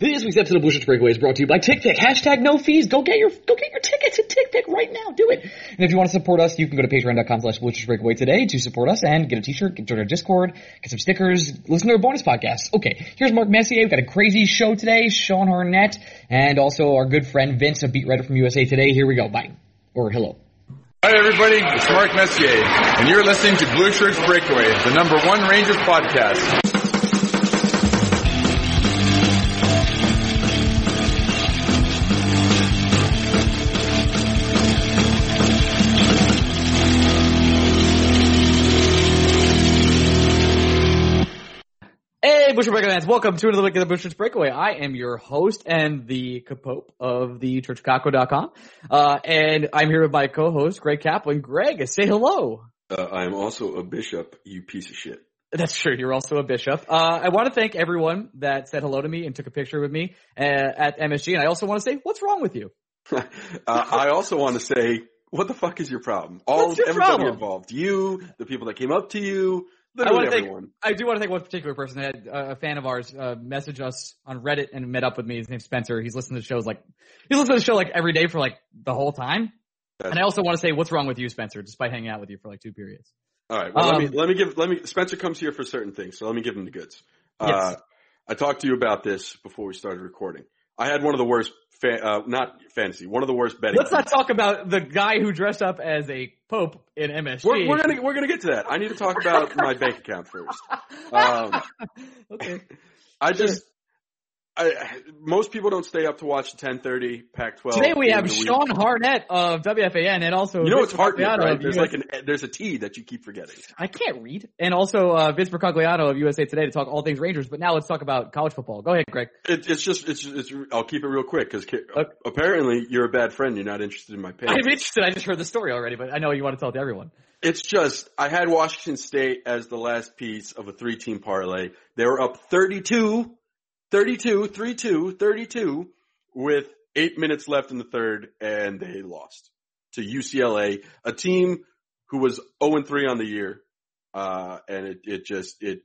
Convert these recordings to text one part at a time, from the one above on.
This week's episode of Blue Shirts Breakaway is brought to you by TickPick. Hashtag no fees. Go get your go get your tickets at TickPick right now. Do it. And if you want to support us, you can go to patreon.com slash Blue Breakaway today to support us and get a t-shirt, get join our Discord, get some stickers, listen to our bonus podcasts. Okay, here's Mark Messier. We've got a crazy show today. Sean Hornet and also our good friend Vince, a beat writer from USA Today. Here we go. Bye. Or hello. Hi everybody, it's Mark Messier, and you're listening to Blue Shirts Breakaway, the number one Rangers podcast. Busher Breakaway fans, welcome to another week of the Busher's Breakaway. I am your host and the capope of the churchcaco.com. Uh, and I'm here with my co-host, Greg Kaplan. Greg, say hello. Uh, I am also a bishop, you piece of shit. That's true. You're also a bishop. Uh, I want to thank everyone that said hello to me and took a picture with me uh, at MSG. And I also want to say, what's wrong with you? uh, I also want to say, what the fuck is your problem? All your everybody problem? involved, you, the people that came up to you, literally want to everyone. thank. I do want to thank one particular person. that had uh, a fan of ours uh, message us on Reddit and met up with me. His name's Spencer. He's listened to the shows like he's listened to the show like every day for like the whole time. That's- And I also want to say, what's wrong with you, Spencer? Despite hanging out with you for like two periods. All right, well, let Um, me let me give let me. Spencer comes here for certain things, so let me give him the goods. Uh, Yes. I talked to you about this before we started recording. I had one of the worst, fa- uh, not fantasy, one of the worst betting. Let's not talk about the guy who dressed up as a pope in MSG. We're, we're gonna we're gonna get to that. I need to talk about my bank account first. Um, okay. I just, I, most people don't stay up to watch the 10:30 Pac-12. Today we have. Sean Harnett of WFAN and also You know it's Vince Hartnett, right? There's US like an there's a T that you keep forgetting. I can't read. And also uh, Vince Mercogliano of USA Today to talk all things Rangers. But now let's talk about college football. Go ahead, Greg. It, it's just it's it's. I'll keep it real quick because Okay. apparently you're a bad friend. You're not interested in my page. I'm interested. I just heard the story already, but I know you want to tell it to everyone. It's just I had Washington State as the last piece of a three-team parlay. They were up 32, 32, 3-2, 32 with eight minutes left in the third, and they lost to UCLA, a team who was 0-3 on the year. Uh, and it, it just, it,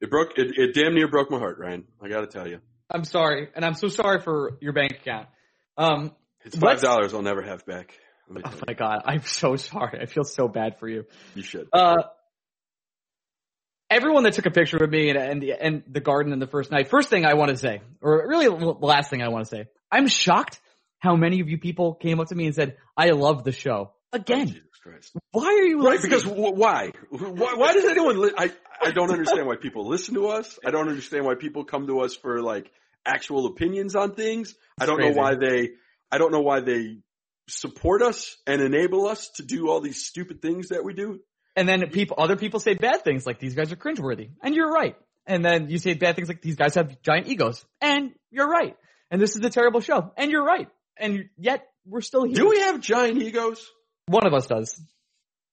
it broke, it, it damn near broke my heart, Ryan. I gotta tell you. I'm sorry, and I'm so sorry for your bank account. Um, It's five dollars I'll never have back. Oh my god, I'm so sorry. I feel so bad for you. you. You should. Uh, everyone that took a picture with me and, and, the, and the garden in the first night, first thing I want to say, or really the last thing I want to say, I'm shocked how many of you people came up to me and said, I love the show. Again, oh, Christ. why are you Right, listening? because w- why? why? Why does anyone? Li- I I don't understand why people listen to us. I don't understand why people come to us for like actual opinions on things. I don't crazy. know why they. I don't know why they support us and enable us to do all these stupid things that we do. And then people, other people say bad things like these guys are cringeworthy, and you're right. And then you say bad things like these guys have giant egos, and you're right. And this is a terrible show, and you're right. And yet we're still here. Do we have giant egos? One of us does.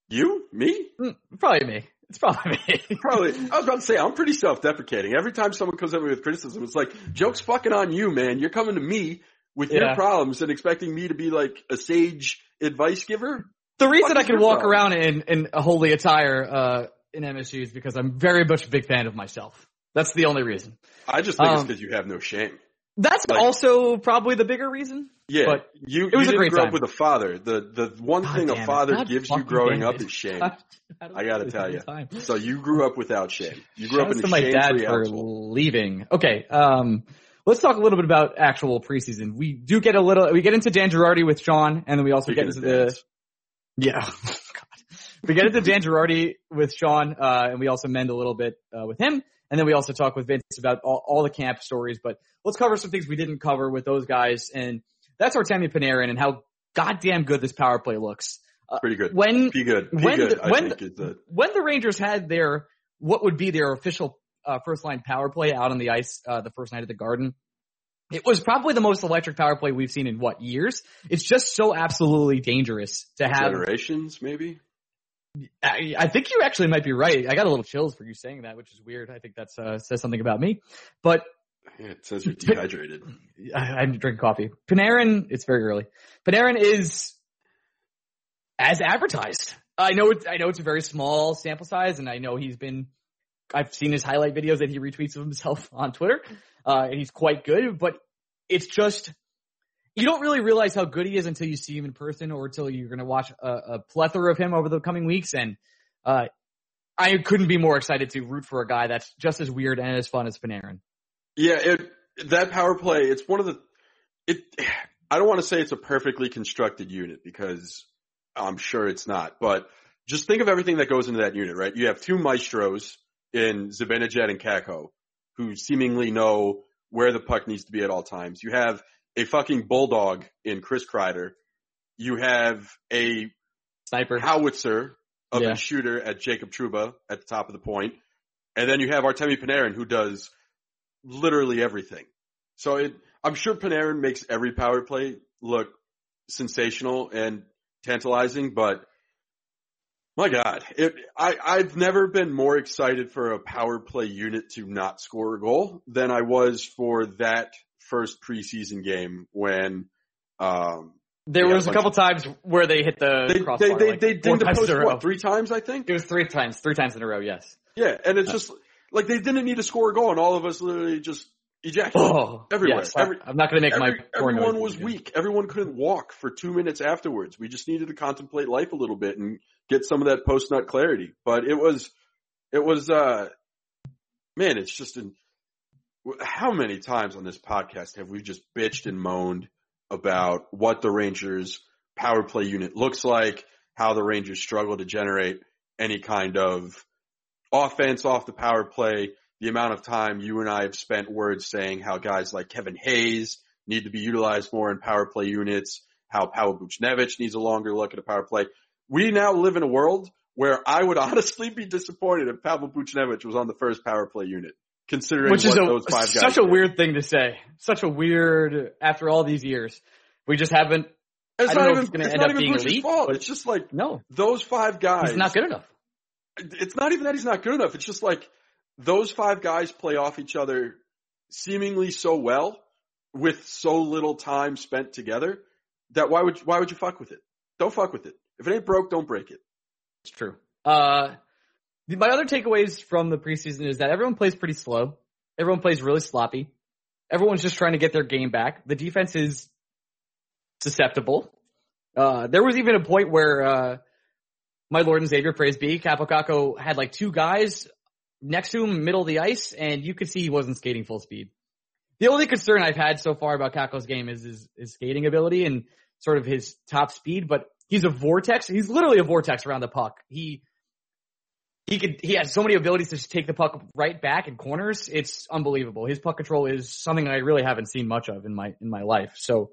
You? Me? Mm, Probably me. It's probably me. Probably. I was about to say I'm pretty self-deprecating. Every time someone comes at me with criticism, it's like jokes fucking on you, man. You're coming to me with Yeah. your problems and expecting me to be like a sage advice giver. The reason I can walk problem? around in, in a holy attire uh, in MSG is because I'm very much a big fan of myself. That's the only reason. I just think it's Um, because you have no shame. That's Like- also probably the bigger reason. Yeah, but you, it was you didn't grow time. up with a father. The the one God thing a father God gives you growing up it. is shame. God, I gotta tell you. Time. So you grew up without shame. You grew Shout up in a my dad for household. leaving. Okay, um, let's talk a little bit about actual preseason. We do get a little, we get into Dan Girardi with Sean, and then we also Speaking get into the. Yeah, God. We get into Dan Girardi with Sean, uh, and we also mend a little bit, uh, with him. And then we also talk with Vince about all, all the camp stories, but let's cover some things we didn't cover with those guys. And that's Artemi Panarin and how goddamn good this power play looks. Pretty good. When, Be good. When good. the- when the when the Rangers had their what would be their official uh, first line power play out on the ice uh, the first night at the Garden, it was probably the most electric power play we've seen in what years. It's just so absolutely dangerous to have. generations, maybe. I, I think you actually might be right. I got a little chills for you saying that, which is weird. I think that uh, says something about me. But Yeah, it says you're dehydrated. I, I'm drinking coffee. Panarin, it's very early. Panarin is as advertised. I know it's, I know it's a very small sample size and I know he's been I've seen his highlight videos that he retweets of himself on Twitter, uh, and he's quite good. But it's just you don't really realize how good he is until you see him in person, or until you're going to watch a, a, plethora of him over the coming weeks. And uh, I couldn't be more excited to root for a guy that's just as weird and as fun as Panarin. Yeah, it, that power play. It's one of the. It. I don't want to say it's a perfectly constructed unit because I'm sure it's not, but just think of everything that goes into that unit, right? You have two maestros in Zibanejad and Kakko who seemingly know where the puck needs to be at all times. You have a fucking bulldog in Chris Kreider. You have a sniper howitzer of yeah. a shooter at Jacob Trouba at the top of the point. And then you have Artemi Panarin who does literally everything. So it, I'm sure Panarin makes every power play look sensational and tantalizing, but my God, it, I, I've never been more excited for a power play unit to not score a goal than I was for that first preseason game when, um, there was a couple of, times where they hit the they, crossbar. They, they, like they didn't post what, three times, I think? It was three times, three times in a row, yes. Yeah, and it's just, like they didn't need to score a goal and all of us literally just ejaculated oh, everywhere. Yes, Every, I'm not going to make every, my Everyone was weak. Everyone couldn't walk for two minutes afterwards. We just needed to contemplate life a little bit and get some of that post nut clarity. But it was, it was, uh, man, it's just an, how many times on this podcast have we just bitched and moaned about what the Rangers power play unit looks like, how the Rangers struggle to generate any kind of offense off the power play, the amount of time you and I have spent words saying how guys like Kevin Hayes need to be utilized more in power play units, how Pavel Buchnevich needs a longer look at a power play. We now live in a world where I would honestly be disappointed if Pavel Buchnevich was on the first power play unit, considering Which is a, those five guys. Such a weird thing to say. Such a weird after all these years. We just haven't. It's not even. It's, it's not even Buch's fault. It's just like no. Those five guys. He's not good enough. It's not even that he's not good enough. It's just like those five guys play off each other seemingly so well with so little time spent together that why would why would you fuck with it? Don't fuck with it. If it ain't broke, don't break it. It's true. Uh, my other takeaways from the preseason is that everyone plays pretty slow. Everyone plays really sloppy. Everyone's just trying to get their game back. The defense is susceptible. Uh, there was even a point where, uh, my Lord and Savior, praise be, Kaapo Kakko had like two guys next to him, middle of the ice, and you could see he wasn't skating full speed. The only concern I've had so far about Kakko's game is his, his skating ability and sort of his top speed, but he's a vortex. He's literally a vortex around the puck. He, he could, he has so many abilities to just take the puck right back in corners. It's unbelievable. His puck control is something I really haven't seen much of in my, in my life. So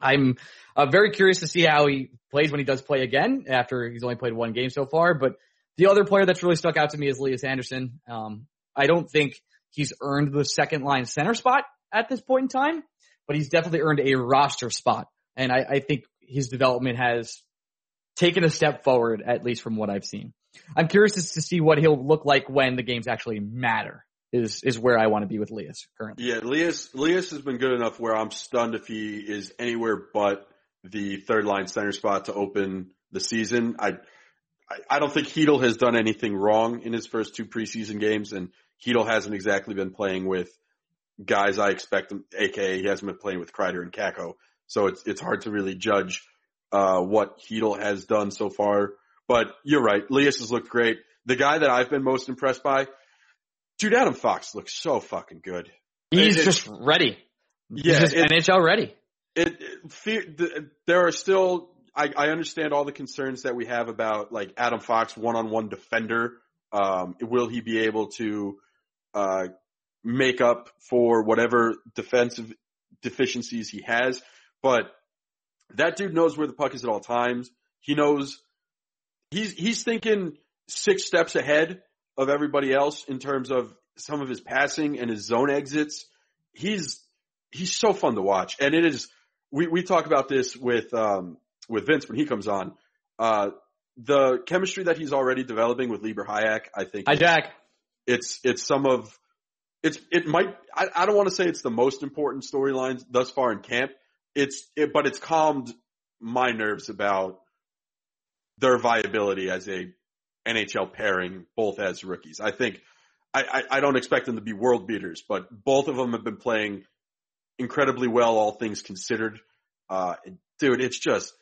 I'm uh, very curious to see how he plays when he does play again after he's only played one game so far, but the other player that's really stuck out to me is Lias Andersson. Um, I don't think he's earned the second line center spot at this point in time, but he's definitely earned a roster spot. And I, I think his development has taken a step forward, at least from what I've seen. I'm curious to see what he'll look like when the games actually matter. Is is where I want to be with Lias currently. Yeah, Lias Lias has been good enough where I'm stunned if he is anywhere but the third line center spot to open the season. I I don't think Chytil has done anything wrong in his first two preseason games, and Chytil hasn't exactly been playing with guys I expect him, aka he hasn't been playing with Kreider and Kakko. So it's it's hard to really judge uh, what Chytil has done so far. But you're right, Lias has looked great. The guy that I've been most impressed by, dude, Adam Fox looks so fucking good. He's it, just ready. Yeah, He's just it, NHL ready. It, it, there are still I, I understand all the concerns that we have about like Adam Fox one-on-one defender. Um, will he be able to uh, make up for whatever defensive deficiencies he has? But that dude knows where the puck is at all times. He knows he's he's thinking six steps ahead of everybody else in terms of some of his passing and his zone exits. He's he's so fun to watch, and it is. We we talk about this with um, with Vince when he comes on. Uh, the chemistry that he's already developing with Libor Hajek, I think. Hi, Jack. It's, it's some of, it's, it might, I, I don't want to say it's the most important storylines thus far in camp. It's, it, but it's calmed my nerves about their viability as a NHL pairing, both as rookies. I think, I, I, I don't expect them to be world beaters, but both of them have been playing incredibly well, all things considered. Uh, dude, it's just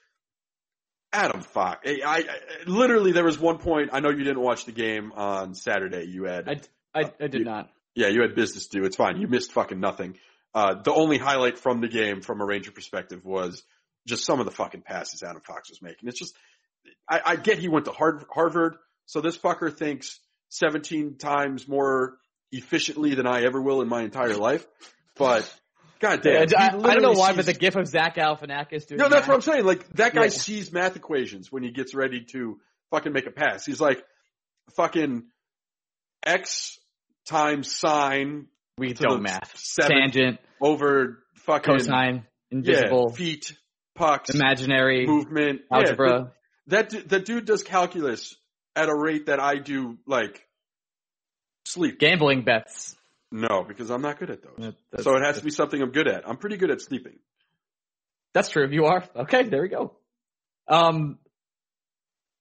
Adam Fox. I, I, literally there was one point. I know you didn't watch the game on Saturday. You had I, I, I did You- not. yeah, you had business to do. It's fine. You missed fucking nothing. Uh, the only highlight from the game from a Ranger perspective was just some of the fucking passes Adam Fox was making. It's just, I, I get he went to Harvard, so this fucker thinks 17 times more efficiently than I ever will in my entire life. But, god damn. I, I- I don't know why, sees- but the gif of Zach Galifianakis doing no, that's that- what I'm saying. Like that guy Yeah. sees math equations when he gets ready to fucking make a pass. He's like, fucking x times sine we to don't math. seven Tangent, over fucking cosine, yeah, invisible, feet, pucks, imaginary, movement, Yeah, algebra. that that dude does calculus at a rate that I do like sleep. gambling bets. No, because I'm not good at those. That's- So it has to be something I'm good at. I'm pretty good at sleeping. That's true. You are. Okay, there we go. Um,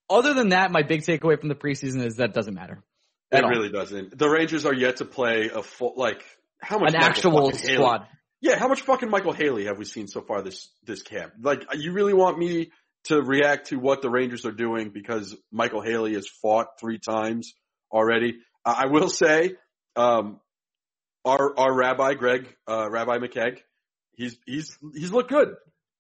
other than that, my big takeaway from the preseason is that doesn't matter. It all. really doesn't. The Rangers are yet to play a full like how much An Michael actual fucking Haley- squad. Yeah, how much fucking Micheal Haley have we seen so far this this camp? Like, you really want me to react to what the Rangers are doing because Micheal Haley has fought three times already? I will say, um, our our Rabbi Greg, uh, Rabbi McKegg, he's he's he's looked good.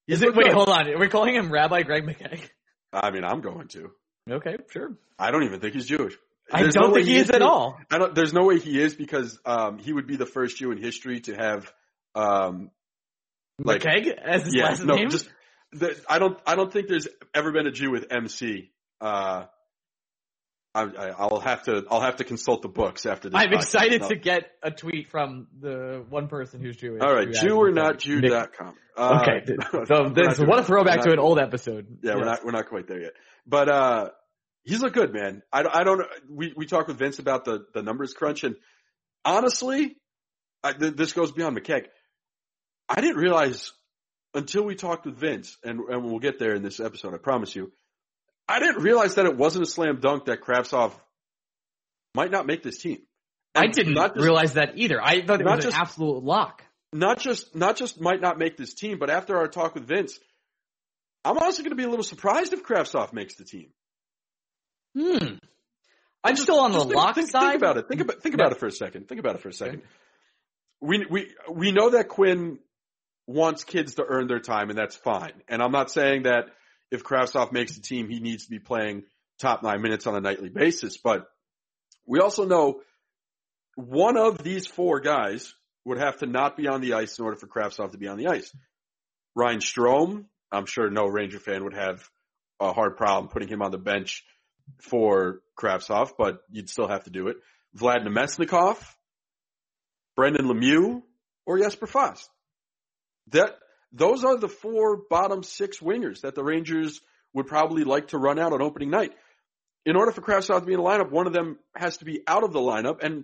He's Is it? Wait, good. hold on. We're calling him Rabbi Greg McKegg. I mean, I'm going to. Okay, sure. I don't even think he's Jewish. I There's don't no think he is at all. I don't. There's no way he is because um, he would be the first Jew in history to have um, Like- McKay as his yeah, last no, name. just the, I don't. I don't think there's ever been a Jew with MC. Uh, I, I, I'll have to. I'll have to consult the books after this. I'm podcast. excited No. to get a tweet from the one person who's Jewish. All right, Jew or not Jew.com. Uh, Okay, so not this what a throwback We're to an old episode. Yeah, we're not. We're not quite there yet. But uh, he's looked good, man. I, don't- I don't. We we talked with Vince about the the numbers crunch, and honestly, I, th- this goes beyond McKegg. I didn't realize until we talked with Vince, and and we'll get there in this episode. I promise you. I didn't realize that it wasn't a slam dunk that Kravtsov might not make this team. I didn't not just, realize that either. I thought it was just- an absolute lock. not just not just might not make this team, but after our talk with Vince, I'm also going to be a little surprised if Kravtsov makes the team. Hmm. I'm still on the think, lock think, side. Think about it. Think about think about it for a second. Think about it for a second. We we we know that Quinn wants kids to earn their time, and that's fine. And I'm not saying that if Kravtsov makes the team, he needs to be playing top nine minutes on a nightly basis. But we also know one of these four guys would have to not be on the ice in order for Kravtsov to be on the ice. Ryan Strome, I'm sure no Ranger fan would have a hard problem putting him on the bench for Kravtsov, but you'd still have to do it. Vlad Namestnikov, Brendan Lemieux, or Jesper Fast. That those are the four bottom six wingers that the Rangers would probably like to run out on opening night. In order for Kravtsov to be in the lineup, one of them has to be out of the lineup, and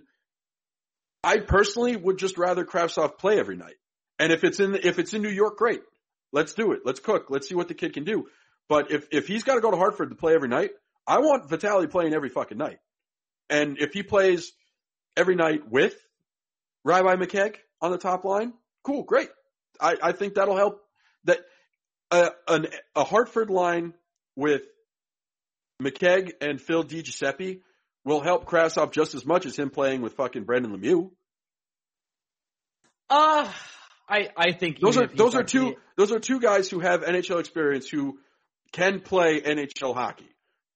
I personally would just rather Kravtsov play every night. And if it's in if it's in New York, great. Let's do it. Let's cook. Let's see what the kid can do. But if if he's got to go to Hartford to play every night, I want Vitali playing every fucking night. And if he plays every night with Rabbi McKegg on the top line, cool, great. I, I think that'll help. That uh, an, a Hartford line with McKegg and Phil DiGiuseppe will help Kravtsov just as much as him playing with fucking Brendan Lemieux. Uh, I I think Those are those are two those are two guys who have NHL experience who can play NHL hockey.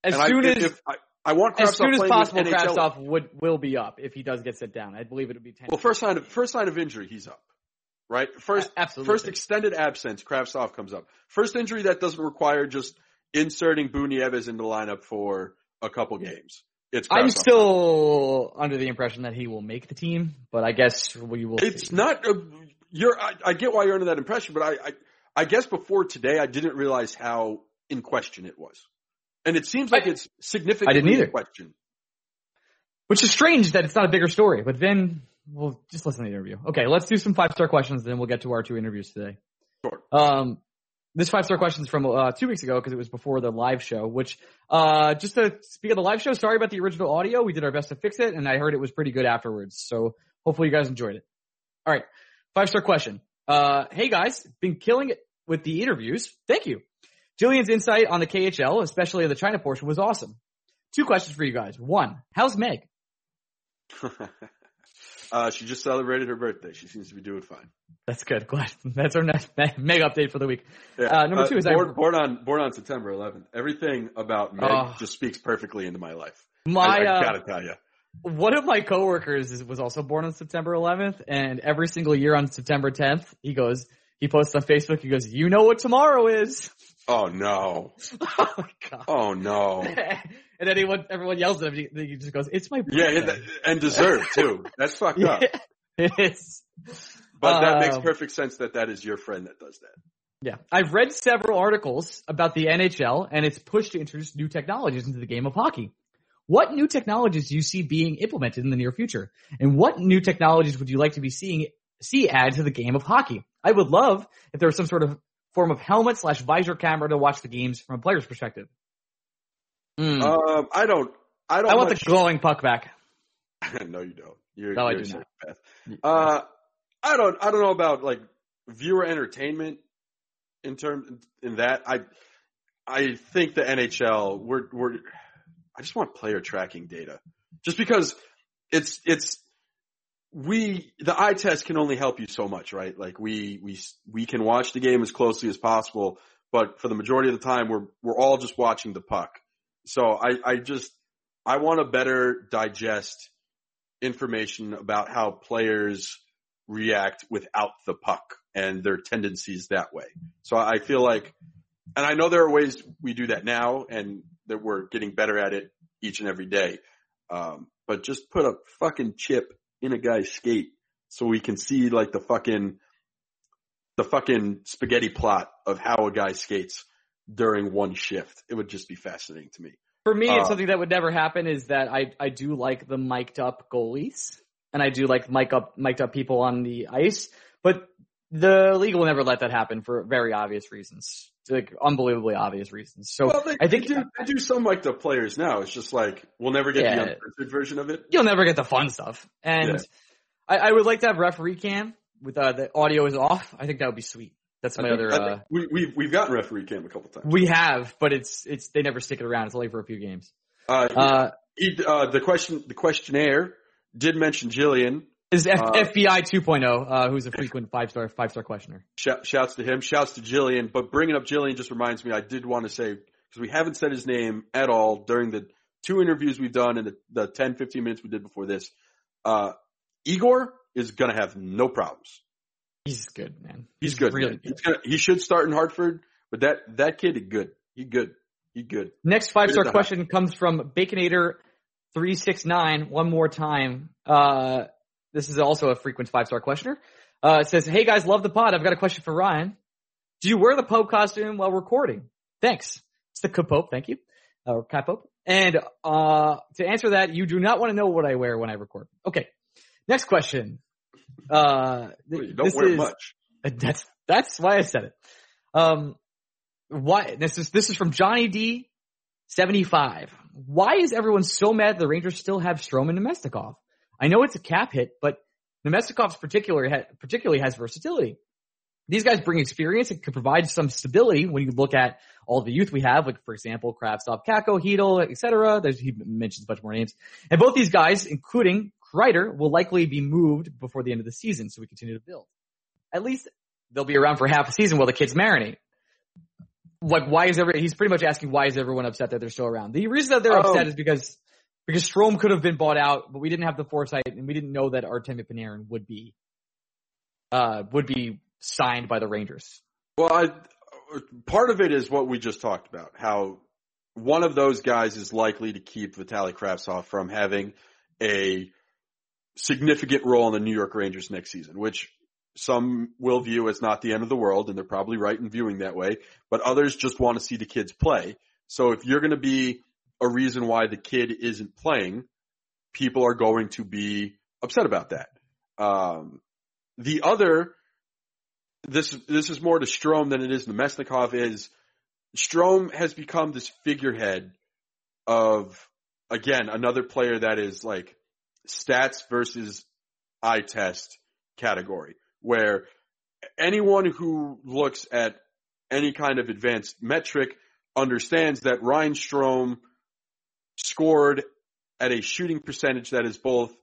As and soon I, as if, I, I want as soon as possible, Kravtsov would will be up if he does get sit down. I believe it would be ten. Well, first sign of first sign of injury, he's up. Right? First absolutely. first extended absence, Kravtsov comes up. First injury that doesn't require just inserting Bunieves into the lineup for a couple games. It's I'm still under the impression that he will make the team, but I guess we will. It's see. not. A, you're. I, I get why you're under that impression, but I, I, I guess before today, I didn't realize how in question it was, and it seems like I- it's significantly I didn't either. question. Which is strange that it's not a bigger story, but then we'll just listen to the interview. Okay, let's do some five star questions, then we'll get to our two interviews today. Sure. Um, this five star question is from uh, two weeks ago because it was before the live show. Which, uh, just to speak of the live show, sorry about the original audio. We did our best to fix it, and I heard it was pretty good afterwards. So hopefully you guys enjoyed it. All right, five star question. Uh, hey guys, been killing it with the interviews. Thank you. Jillian's insight on the KHL, especially the China portion, was awesome. Two questions for you guys. One, how's Meg? uh, she just celebrated her birthday. She seems to be doing fine. That's good. Glad. That's our next Meg update for the week. Yeah. Uh, number two is born, I, born, on born on September 11th. Everything about Meg uh, just speaks perfectly into my life. My, I, I gotta tell you. One of my coworkers is, was also born on September 11th, and every single year on September 10th, he goes, he posts on Facebook, he goes, "You know what tomorrow is." Oh no! oh my god! Oh no! and anyone, everyone yells at him. He, he just goes, "It's my birthday." Yeah, and deserved too. That's fucked yeah, up. It is. But that makes um, perfect sense that that is your friend that does that. Yeah, I've read several articles about the NHL and its push to introduce new technologies into the game of hockey. What new technologies do you see being implemented in the near future? And what new technologies would you like to be seeing see add to the game of hockey? I would love if there was some sort of form of helmet slash visor camera to watch the games from a player's perspective. Mm. Um, I don't. I don't. I want much... the glowing puck back. no, you don't. You're, no, you're I do not. Uh, I don't. I don't know about like viewer entertainment in terms in that. I I think the NHL. We're we're. I just want player tracking data, just because it's it's we the eye test can only help you so much, right? Like we we we can watch the game as closely as possible, but for the majority of the time, we're we're all just watching the puck. So I I just I want to better digest information about how players react without the puck and their tendencies that way. So I feel like, and I know there are ways we do that now, and that we're getting better at it each and every day. Um, but just put a fucking chip in a guy's skate so we can see like the fucking the fucking spaghetti plot of how a guy skates during one shift. It would just be fascinating to me. For me, it's uh, something that would never happen is that I I do like the mic'd up goalies and I do like mic up mic'd up people on the ice, but the league will never let that happen for very obvious reasons, like unbelievably obvious reasons. So well, they, I think they do, they do some like the players now. It's just like we'll never get yeah, the uncensored version of it. You'll never get the fun stuff, and yeah. I, I, would like to have referee cam with uh, the audio is off. I think that would be sweet. That's my think, other. Uh, we, we've we've gotten referee cam a couple times. We have, but it's it's they never stick it around. It's only for a few games. Uh, uh, he, uh, the question the questionnaire did mention Jillian is F- uh, FBI 2.0, uh, who's a frequent five star five star questioner. Sh- shouts to him. Shouts to Jillian. But bringing up Jillian just reminds me. I did want to say because we haven't said his name at all during the two interviews we've done and the, the 10, 15 minutes we did before this. Uh, Igor is gonna have no problems. He's good, man. He's, He's good. Really good. He's gonna, he should start in Hartford, but that that kid is good. He good. He good. Next five star question comes from Baconator three six nine. One more time. Uh, this is also a frequent five star questioner. Uh, it says, Hey guys, love the pod. I've got a question for Ryan. Do you wear the Pope costume while recording? Thanks. It's the Pope. Thank you. Uh, or Cat Pope. And, uh, to answer that, you do not want to know what I wear when I record. Okay. Next question. Uh, well, you don't wear is, much. That's, that's why I said it. Um, why, this is, this is from Johnny D 75. Why is everyone so mad the Rangers still have Strome and Namestnikov? I know it's a cap hit, but Namestnikov's particular particularly has versatility. These guys bring experience and can provide some stability when you look at all the youth we have, like for example, Kravtsov, Kakko, Chytil, etc. There's, he mentions a bunch more names. And both these guys, including Kreider, will likely be moved before the end of the season, so we continue to build. At least they'll be around for half a season while the kids marinate. Like, why is every, he's pretty much asking why is everyone upset that they're still around. The reason that they're oh. upset is because because Strome could have been bought out, but we didn't have the foresight and we didn't know that Artemi Panarin would be, uh, would be signed by the Rangers. Well, I, part of it is what we just talked about, how one of those guys is likely to keep Vitali Kravtsov from having a significant role in the New York Rangers next season, which some will view as not the end of the world, and they're probably right in viewing that way, but others just want to see the kids play. So if you're going to be a reason why the kid isn't playing, people are going to be upset about that. Um, the other this this is more to Strome than it is Namestnikov. Is Strome has become this figurehead of again another player that is like stats versus eye test category, where anyone who looks at any kind of advanced metric understands that Ryan Strome scored at a shooting percentage that is both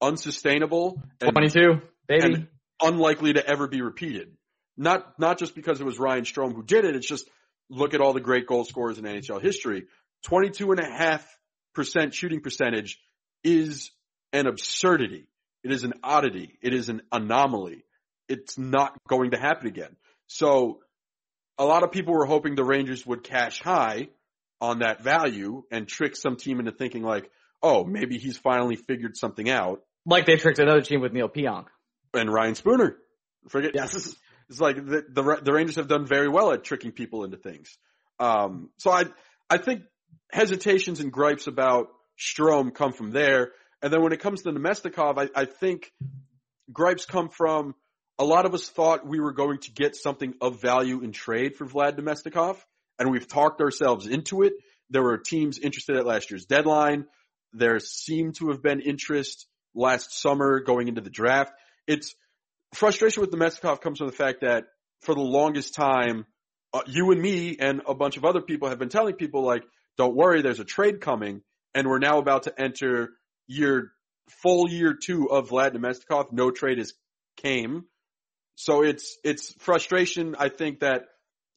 unsustainable and, 22, baby. and unlikely to ever be repeated. Not not just because it was Ryan Strome who did it, it's just look at all the great goal scorers in NHL history. 22.5% shooting percentage is an absurdity. It is an oddity. It is an anomaly. It's not going to happen again. So a lot of people were hoping the Rangers would cash high on that value and trick some team into thinking like, oh, maybe he's finally figured something out. like they tricked another team with Neil Pionk. And Ryan Spooner. Forget Yes. It's like the, the the Rangers have done very well at tricking people into things. Um, so I I think hesitations and gripes about Strome come from there, and then when it comes to Namestnikov, I, I think gripes come from a lot of us thought we were going to get something of value in trade for Vlad Namestnikov, and we've talked ourselves into it. There were teams interested at last year's deadline. There seemed to have been interest last summer going into the draft. It's frustration with Namestnikov comes from the fact that for the longest time, uh, you and me and a bunch of other people have been telling people like, don't worry, there's a trade coming, and we're now about to enter year full year two of Vlad Namestnikov. No trade has came. So it's, it's frustration. I think that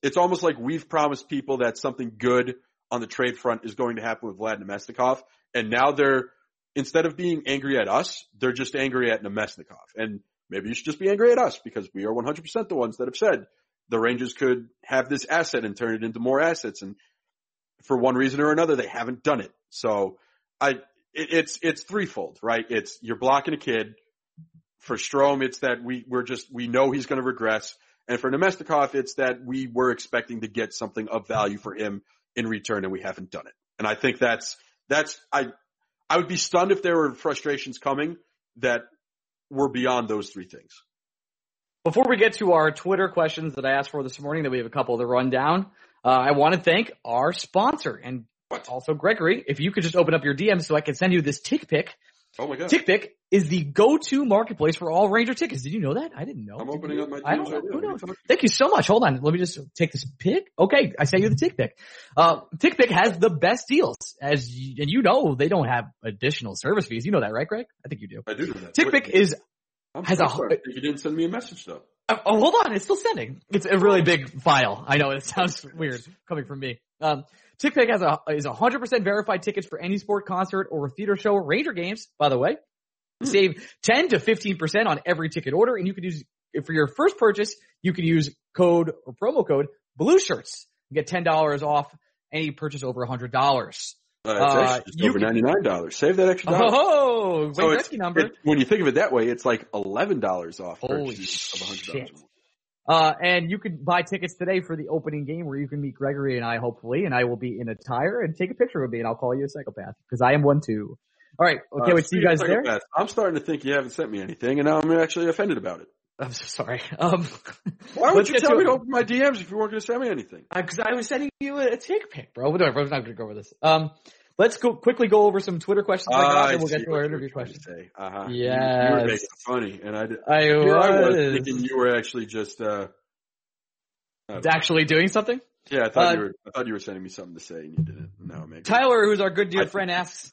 it's almost like we've promised people that something good on the trade front is going to happen with Vlad Namestnikov. And now they're, instead of being angry at us, they're just angry at Namestnikov. And maybe you should just be angry at us because we are 100% the ones that have said the Rangers could have this asset and turn it into more assets. And for one reason or another, they haven't done it. So I, it, it's, it's threefold, right? It's you're blocking a kid. For Strome, it's that we, we're just, we know he's going to regress. And for Namestnikov, it's that we were expecting to get something of value for him in return and we haven't done it. And I think that's, that's, I, I would be stunned if there were frustrations coming that were beyond those three things. Before we get to our Twitter questions that I asked for this morning, that we have a couple to run down, uh, I want to thank our sponsor and also Gregory. If you could just open up your DM so I can send you this tick pick. Oh my God. TickPick is the go-to marketplace for all Ranger tickets. Did you know that? I didn't know. I'm opening up my I don't know. now. Who What are you knows? Thank you so much. Hold on. Let me just take this pick. Okay. I sent you the tick pick. Uh, tick pick has the best deals as you, and you know, they don't have additional service fees. You know that, right, Greg? I think you do. I do know that. Tick Wait, is, I'm has a- sorry. You didn't send me a message though. oh, oh, hold on. It's still sending. It's a really big file. I know it sounds weird coming from me. Um, TickPick has a, is 100% verified tickets for any sport, concert, or theater show. Ranger games, by the way. Save 10 to 15% on every ticket order and you can use, for your first purchase, you can use code or promo code blue shirts and get $10 off any purchase over $100. Uh, it's Uh, actually just you over ninety nine dollars. Save that extra dollar. Oh, So it's- number. it- when you think of it that way, it's like eleven dollars off. Holy purchases of $100 shit. Uh, and you can buy tickets today for the opening game where you can meet Gregory and I, hopefully, and I will be in attire and take a picture with me and I'll call you a psychopath because I am one too. All right. Okay. Uh, wait, see you guys there. I'm starting to think you haven't sent me anything, and now I'm actually offended about it. I'm so sorry. Um, Why would you tell me it. to open my DMs if you weren't going to send me anything? because I was sending you a, a tick pic, bro. Whatever. I'm not going to go over this. Um, let's go quickly go over some Twitter questions I got, Ah, and we'll get to our interview questions. Uh-huh. You, you were making it funny, and I did. I was was thinking you were actually just. uh I don't know. actually doing something. Yeah, I thought Uh, you were. I thought you were sending me something to say, and you didn't. No, maybe. Tyler, who's our good dear I- friend, asks,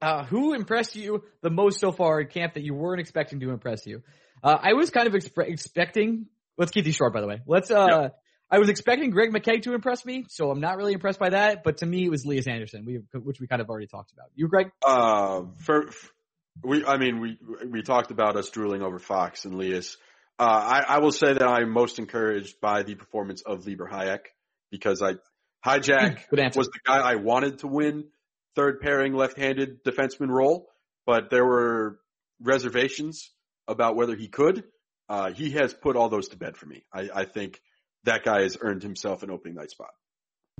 uh, who impressed you the most so far at camp that you weren't expecting to impress you? Uh, I was kind of expe- expecting, let's keep these short by the way. Let's, uh, Yep. I was expecting Greg McKegg to impress me, so I'm not really impressed by that, but to me it was Elias Andersson, we, which we kind of already talked about. You, Greg? Uh, for, f we, I mean, we we talked about us drooling over Fox and Lias. Uh, I, I will say that I'm most encouraged by the performance of Libor Hajek because I Hajek was the guy I wanted to win third pairing left-handed defenseman role, but there were reservations about whether he could. Uh, he has put all those to bed for me. I, I think that guy has earned himself an opening night spot.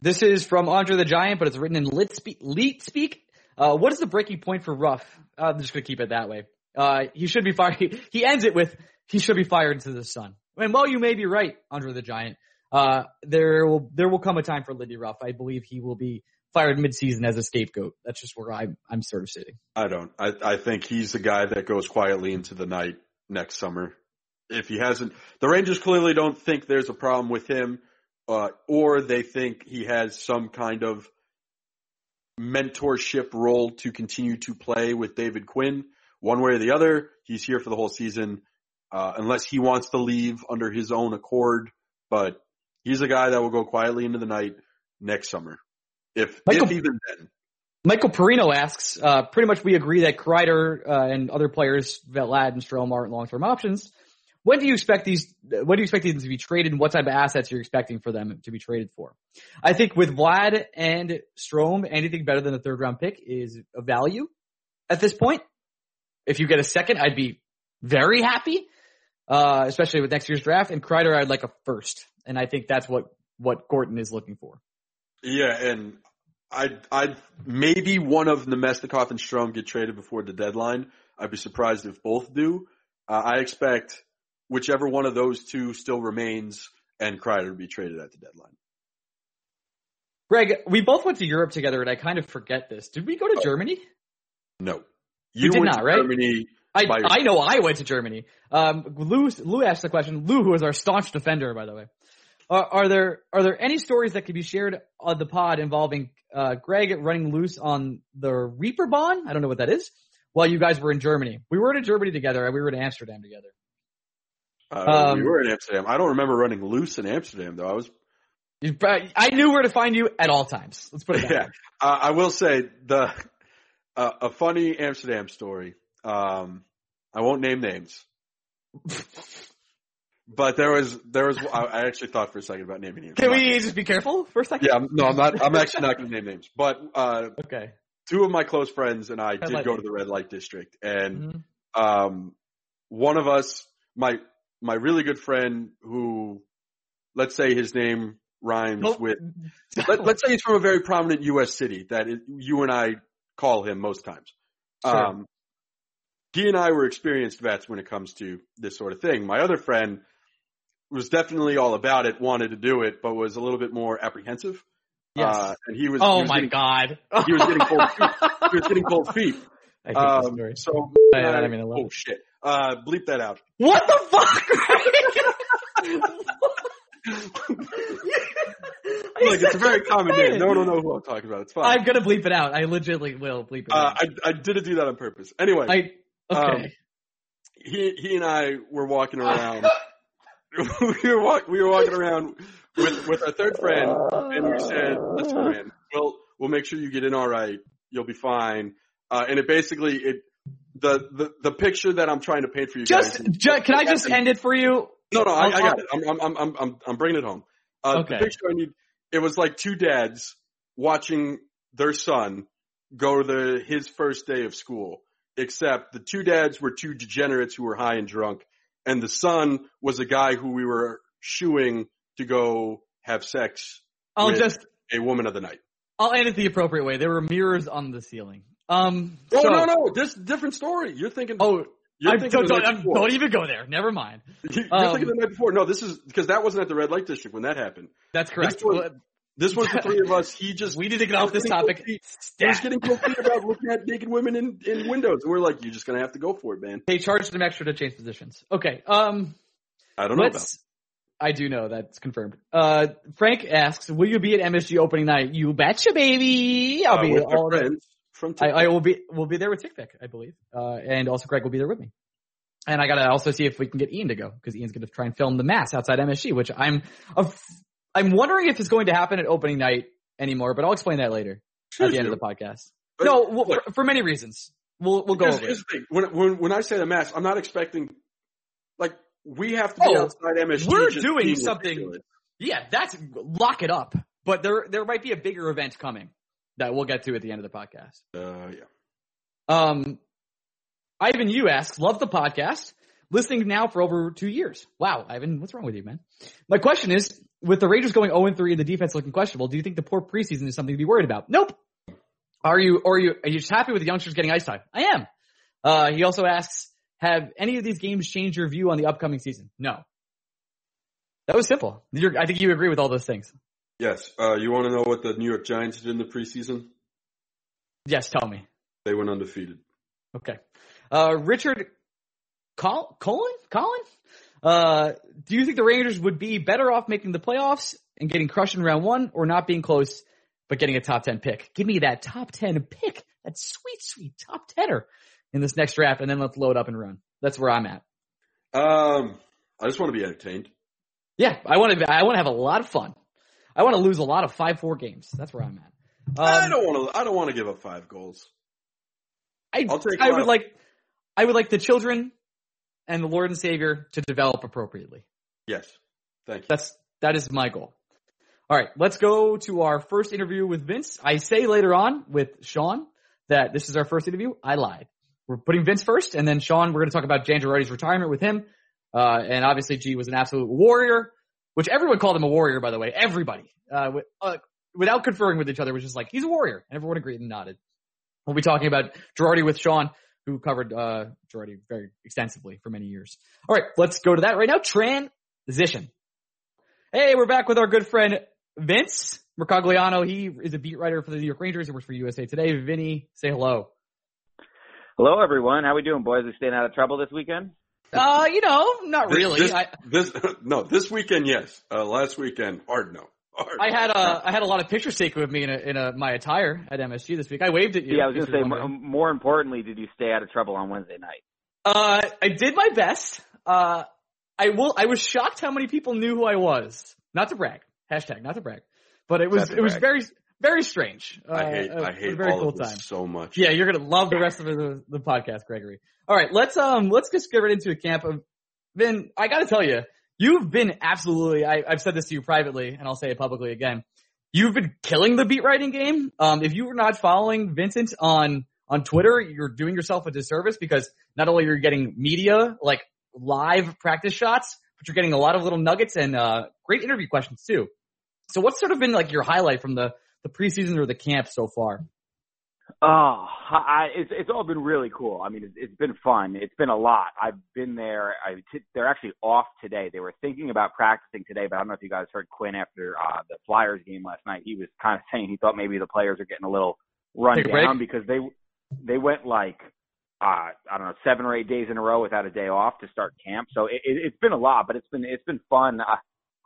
This is from Andre the Giant, but it's written in lit speak. Leet speak. Uh, what is the breaking point for Ruff? I'm just gonna keep it that way. Uh, he should be fired. He, he ends it with he should be fired into the sun. And while you may be right, Andre the Giant, uh, there will there will come a time for Lindy Ruff. I believe he will be fired midseason as a scapegoat. That's just where I'm I'm sort of sitting. I don't. I I think he's the guy that goes quietly into the night next summer. If he hasn't, the Rangers clearly don't think there's a problem with him, uh, or they think he has some kind of mentorship role to continue to play with David Quinn. One way or the other, he's here for the whole season, uh, unless he wants to leave under his own accord. But he's a guy that will go quietly into the night next summer, if Michael- if even then. Michael Perino asks, uh, pretty much we agree that Kreider uh, and other players, Vlad and Strome aren't long-term options. When do you expect these, when do you expect these to be traded and what type of assets you're expecting for them to be traded for? I think with Vlad and Strome, anything better than a third round pick is a value at this point. If you get a second, I'd be very happy, uh, especially with next year's draft. And Kreider, I'd like a first. And I think that's what, what Gorton is looking for. Yeah, and I I maybe one of Namestnikov and Strome get traded before the deadline. I'd be surprised if both do. Uh, I expect whichever one of those two still remains and Kreider be traded at the deadline. Greg, we both went to Europe together and I kind of forget this. Did we go to Germany? No, You did went not, to right? Germany. I, I know I went to Germany. Um, Lou, Lou asked the question. Lou, who is our staunch defender, by the way. Are, are there are there any stories that could be shared on the pod involving uh, Greg running loose on the Reeperbahn? I don't know what that is. While you guys were in Germany, we were in Germany together. and We were in Amsterdam together. Uh, we Um, were in Amsterdam. I don't remember running loose in Amsterdam though. I was You- I knew where to find you at all times. Let's put it yeah. Uh, I will say the uh, a funny Amsterdam story. Um, I won't name names, but there was there was I, I actually thought for a second about naming names. Can I'm not we just be careful for a second? Yeah, I'm- no, I'm not. I'm actually not going to name names. But uh, Okay. two of my close friends and I did light go to the red light district, and Mhm. um, one of us, my my really good friend, who let's say his name rhymes Nope. with, let, let's say he's from a very prominent U.S. city that it, you and I call him most times. Sure. Um, he and I were experienced vets when it comes to this sort of thing. My other friend was definitely all about it, wanted to do it, but was a little bit more apprehensive. Yes. Uh, and he was. he oh was my getting, god. He was getting cold feet. He was getting cold feet. I hate this Um, story. so, I- I mean to laugh. oh shit. Uh, bleep that out. What the fuck? Look, it's a very common name. No one will know who I'm talking about. It's fine. I'm gonna bleep it out. I legitimately will bleep it uh, out. I, I didn't do that on purpose. Anyway, I, okay. um, he, he and I were walking around. we were walk, we were walking around with, with our third friend and we said, listen man, we'll, we'll make sure you get in all right. You'll be fine. Uh, and it basically, it, the, the, the picture that I'm trying to paint for you just, guys. ju- can I just end it for you? No, no, I got it. I'm I'm, I'm, I'm, I'm, I'm bringing it home. Uh, Okay. The picture I need, it was like two dads watching their son go to the, his first day of school, except the two dads were two degenerates who were high and drunk, and the son was a guy who we were shooing to go have sex I'll with just, a woman of the night. I'll end it the appropriate way. There were mirrors on the ceiling. Um, Oh so- no, no, this different story. You're thinking. Oh, you're thinking don't, don't, don't even go there. Never mind. You're um, thinking the night before. No, this is because that wasn't at the red light district when that happened. That's correct. This was- This the three of us. He just we need to get off this topic. feet. He was getting feet about looking at naked women in, in windows. And we're like, you're just gonna have to go for it, man. They charged them extra to change positions. Okay. Um, I don't know about. I do know that's confirmed. Uh, Frank asks, "Will you be at MSG opening night?" You betcha, baby. I'll uh, be all friends from I, I will be. We'll be there with TikTok, I believe. Uh, and also Greg will be there with me. And I gotta also see if we can get Ian to go because Ian's gonna try and film the mass outside MSG, which I'm. I'm wondering if it's going to happen at opening night anymore, but I'll explain that later Sure at the end you of the podcast. But no, well, look, for, for many reasons. We'll we'll go over it. thing. When, when when I say the mass, I'm not expecting like we have to be Oh, outside MSG. we're doing something- ridiculous. Yeah, that's lock it up. But there there might be a bigger event coming that we'll get to at the end of the podcast. Uh, yeah. Um, Ivan, you asks, love the podcast. Listening now for over two years. Wow, Ivan, what's wrong with you, man? My question is, with the Rangers going 0 3 and the defense looking questionable, do you think the poor preseason is something to be worried about? Nope. Are you, or are you, are you just happy with the youngsters getting ice time? I am. Uh, he also asks, have any of these games changed your view on the upcoming season? No. That was simple. You're, I think you agree with all those things. Yes. Uh, you want to know what the New York Giants did in the preseason? Yes, tell me. They went undefeated. Okay. Uh, Richard Col- Colin? Colin? Uh, do you think the Rangers would be better off making the playoffs and getting crushed in round one or not being close but getting a top 10 pick? Give me that top 10 pick. That sweet, sweet top 10er in this next draft and then let's load up and run. That's where I'm at. Um, I just want to be entertained. Yeah, I want to. I want to have a lot of fun. I want to lose a lot of five four games. That's where I'm at. Um, I don't want to. I don't want to give up five goals. I, I'll take I would like. I would like the children and the Lord and Savior to develop appropriately. Yes. Thank you. That's that is my goal. All right, let's go to our first interview with Vince. I say later on with Sean that this is our first interview. I lied. We're putting Vince first, and then Sean. We're going to talk about Dan Girardi's retirement with him. Uh, and obviously, G was an absolute warrior, which everyone called him a warrior, by the way. Everybody, uh, uh, without conferring with each other, was just like he's a warrior, and everyone agreed and nodded. We'll be talking about Girardi with Sean, who covered uh, Girardi very extensively for many years. All right, let's go to that right now. Transition. Hey, we're back with our good friend Vince Mercogliano. He is a beat writer for the New York Rangers. He works for USA Today. Vinny, say hello. Hello, everyone. How we doing, boys? We staying out of trouble this weekend? Uh, you know, not This- really. This, I, this, no, this weekend, yes. Uh, last weekend, hard no. Hard I no. had a I had a lot of pictures taken with me in a, in a, my attire at MSG this week. I waved at you. Yeah, I was if going to say, wondering. m- more importantly, did you stay out of trouble on Wednesday night? Uh, I did my best. Uh, I will. I was shocked how many people knew who I was. Not to brag. Hashtag not to brag. But it was Not to it was brag. very very strange. Uh, I hate, it was I a hate very all cool of this time. so much. Yeah, you're gonna love the rest of the, the podcast, Gregory. All right, let's um let's just get right into a camp of Vin. I got to tell you, you've been absolutely. I, I've said this to you privately, and I'll say it publicly again. You've been killing the beat writing game. Um, if you were not following Vincent on on Twitter, you're doing yourself a disservice because not only are you getting media like live practice shots, but you're getting a lot of little nuggets and uh, great interview questions too. So, what's sort of been like your highlight from the the preseason or the camp so far? Oh, I, it's it's all been really cool. I mean, it's, it's been fun. It's been a lot. I've been there. I, t- they're actually off today. They were thinking about practicing today, but I don't know if you guys heard Quinn after uh, the Flyers game last night. He was kind of saying he thought maybe the players are getting a little run Take down because they they went like uh, I don't know seven or eight days in a row without a day off to start camp. So it, it, it's been a lot, but it's been it's been fun. Uh,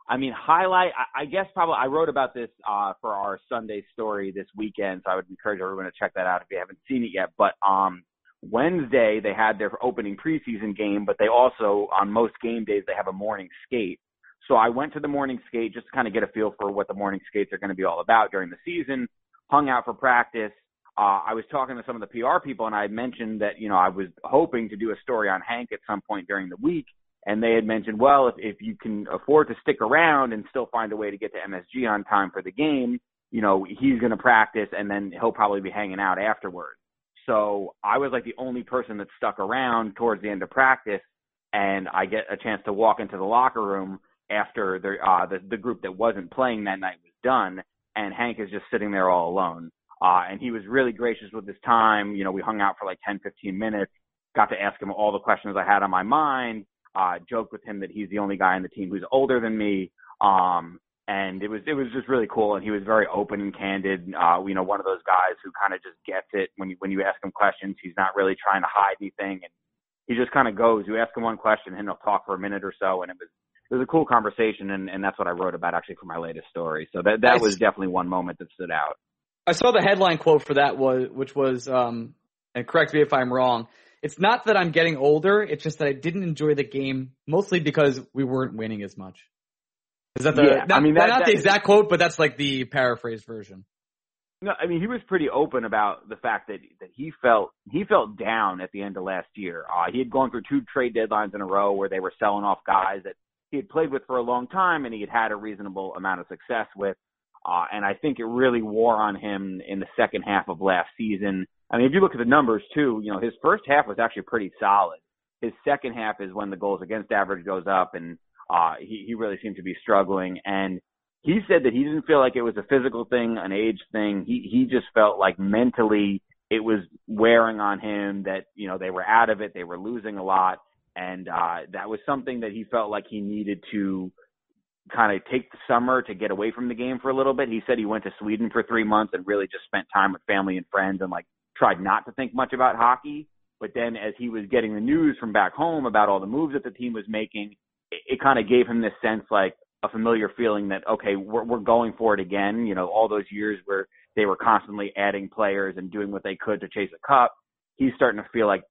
I mean, highlight. I, I guess probably I wrote about this uh, for our Sunday story this weekend, so I would encourage everyone to check that out if you haven't seen it yet. But um, Wednesday they had their opening preseason game, but they also on most game days they have a morning skate. So I went to the morning skate just to kind of get a feel for what the morning skates are going to be all about during the season. Hung out for practice. Uh, I was talking to some of the PR people, and I mentioned that you know I was hoping to do a story on Hank at some point during the week and they had mentioned, well, if, if you can afford to stick around and still find a way to get to MSG on time for the game, you know, he's going to practice and then he'll probably be hanging out afterwards. So I was like the only person that stuck around towards the end of practice and I get a chance to walk into the locker room after the, uh, the, the group that wasn't playing that night was done and Hank is just sitting there all alone. Uh, and he was really gracious with his time. You know, we hung out for like 10, 15 minutes, got to ask him all the questions I had on my mind uh, joked with him that he's the only guy on the team who's older than me. Um, and it was, it was just really cool. And he was very open and candid. Uh, you know, one of those guys who kind of just gets it when you, when you ask him questions, he's not really trying to hide anything. And he just kind of goes, you ask him one question and he'll talk for a minute or so. And it was, it was a cool conversation. And, and that's what I wrote about actually for my latest story. So that, that was definitely one moment that stood out. I saw the headline quote for that was, which was, um, and correct me if I'm wrong. It's not that I'm getting older. It's just that I didn't enjoy the game mostly because we weren't winning as much. Is that the, Yeah, not, I mean, that- not the exact quote, but that's like the paraphrase version. No, I mean he was pretty open about the fact that that he felt he felt down at the end of last year. Uh, he had gone through two trade deadlines in a row where they were selling off guys that he had played with for a long time and he had had a reasonable amount of success with. Uh, and I think it really wore on him in the second half of last season. I mean, if you look at the numbers too, you know, his first half was actually pretty solid. His second half is when the goals against average goes up and, uh, he, he really seemed to be struggling. And he said that he didn't feel like it was a physical thing, an age thing. He, he just felt like mentally it was wearing on him that, you know, they were out of it. They were losing a lot. And, uh, that was something that he felt like he needed to kind of take the summer to get away from the game for a little bit. He said he went to Sweden for three months and really just spent time with family and friends and like tried not to think much about hockey. But then as he was getting the news from back home about all the moves that the team was making, it, it kind of gave him this sense like a familiar feeling that, okay, we're, we're going for it again. You know, all those years where they were constantly adding players and doing what they could to chase a cup. He's starting to feel like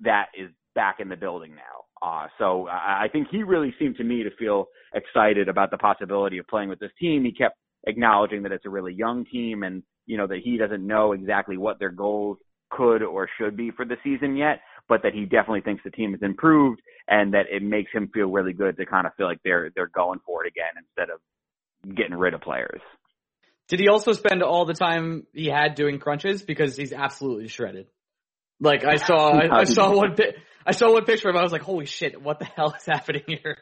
that is back in the building now. Uh, so I, I think he really seemed to me to feel excited about the possibility of playing with this team. He kept acknowledging that it's a really young team and, you know, that he doesn't know exactly what their goals could or should be for the season yet, but that he definitely thinks the team has improved and that it makes him feel really good to kind of feel like they're they're going for it again instead of getting rid of players. Did he also spend all the time he had doing crunches because he's absolutely shredded? Like I saw, I, I saw one, I saw one picture of him. I was like, "Holy shit! What the hell is happening here?"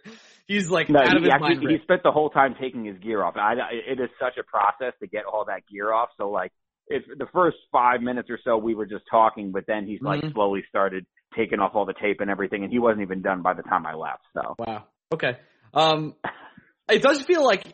He's like no, out he, of his actually, mind. He spent the whole time taking his gear off. I, it is such a process to get all that gear off. So like, if the first five minutes or so we were just talking, but then he's like Mhm. slowly started taking off all the tape and everything, and he wasn't even done by the time I left. So Wow. Okay. Um, it does feel like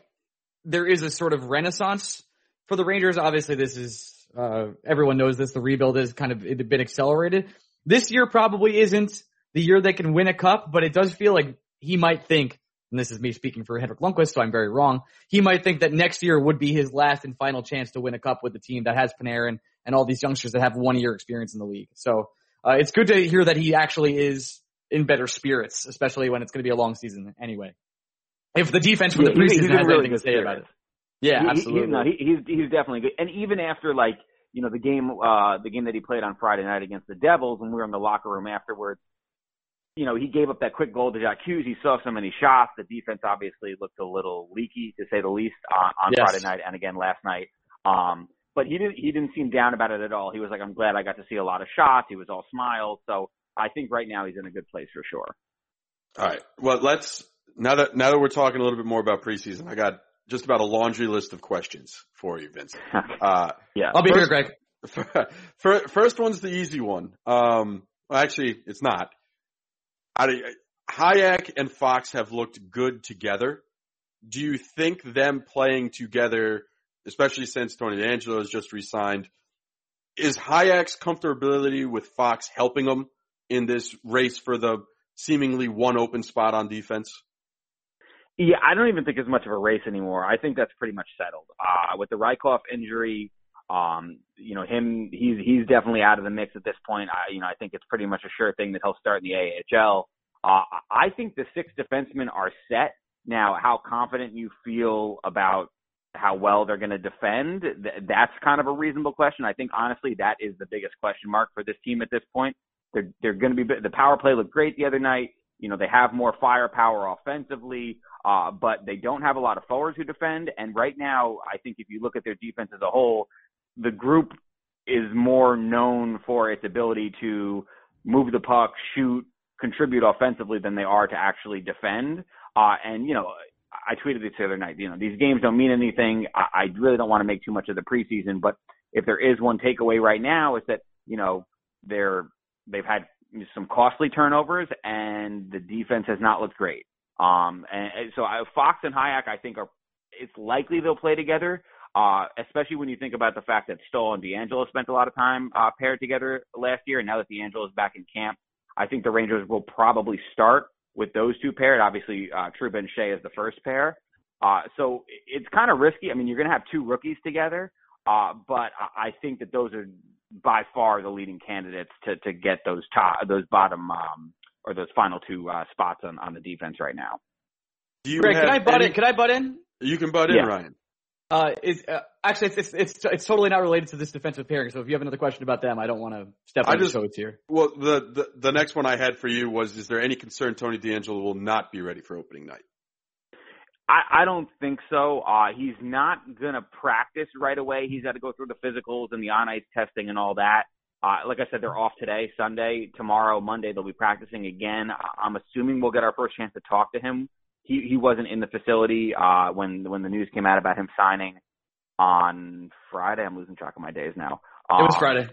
there is a sort of renaissance for the Rangers. Obviously, this is uh, everyone knows this. The rebuild is kind of it been accelerated. This year probably isn't the year they can win a cup, but it does feel like he might think, and this is me speaking for Henrik Lundqvist, so I'm very wrong. He might think that next year would be his last and final chance to win a cup with the team that has Panarin and all these youngsters that have one year experience in the league. So uh, it's good to hear that he actually is in better spirits, especially when it's going to be a long season anyway. If the defense for the Yeah, he- he's has really anything to say about it. Yeah, He- he- absolutely. no, he, he's he's definitely good. And even after like you know the game, uh, the game that he played on Friday night against the Devils, when we were in the locker room afterwards, you know he gave up that quick goal to Jack Hughes. He saw so many shots. The defense obviously looked a little leaky, to say the least, on, on Yes. Friday night and again last night. Um, but he didn't he didn't seem down about it at all. He was like, I'm glad I got to see a lot of shots. He was all smiles. So I think right now he's in a good place for sure. All right. Well, let's now that now that we're talking a little bit more about preseason, I got just about a laundry list of questions for you, Vincent. Uh, yeah. I'll be First- here, Greg. fir- first one's the easy one. Um, well, actually, it's not. I, Hajek and Fox have looked good together. Do you think them playing together, especially since Tony DeAngelo has just resigned, is Hajek's comfortability with Fox helping him in this race for the seemingly one open spot on defense? Yeah, I don't even think it's much of a race anymore. I think that's pretty much settled. Uh, with the Rykov injury, um, you know, him, he's, he's definitely out of the mix at this point. I, you know, I think it's pretty much a sure thing that he'll start in the AHL. Uh, I think the six defensemen are set. Now, how confident you feel about how well they're going to defend, th- that's kind of a reasonable question. I think honestly, that is the biggest question mark for this team at this point. They're, they're going to be, the power play looked great the other night. You know, they have more firepower offensively, uh, but they don't have a lot of forwards who defend. And right now, I think if you look at their defense as a whole, the group is more known for its ability to move the puck, shoot, contribute offensively than they are to actually defend. Uh, and, you know, I tweeted this the other night, you know, these games don't mean anything. I, I really don't want to make too much of the preseason, but if there is one takeaway right now is that, you know, they're, they've had some costly turnovers and the defense has not looked great. Um, and, and so I, Fox and Hajek, I think are, it's likely they'll play together. Uh, especially when you think about the fact that Staal and DeAngelo spent a lot of time, uh, paired together last year. And now that DeAngelo is back in camp, I think the Rangers will probably start with those two paired. Obviously, uh, Trouba and Skjei is the first pair. Uh, so it's kind of risky. I mean, you're going to have two rookies together. Uh, but I I think that those are by far the leading candidates to, to get those top, those bottom, um, or those final two, uh, spots on, on the defense right now. Do you Greg, can I butt any- in? Can I butt in? You can butt in, Yeah. Ryan. Uh, is uh, actually it's, it's it's it's totally not related to this defensive pairing. So if you have another question about them, I don't want to step I on just- your toes here. Well, the, the the next one I had for you was: Is there any concern Tony DeAngelo will not be ready for opening night? I, I don't think so. Uh, he's not going to practice right away. He's got to go through the physicals and the on ice testing and all that. Uh, like I said, they're off today, Sunday, tomorrow, Monday. They'll be practicing again. I'm assuming we'll get our first chance to talk to him. He he wasn't in the facility uh, when when the news came out about him signing on Friday. I'm losing track of my days now. It was Um, Friday.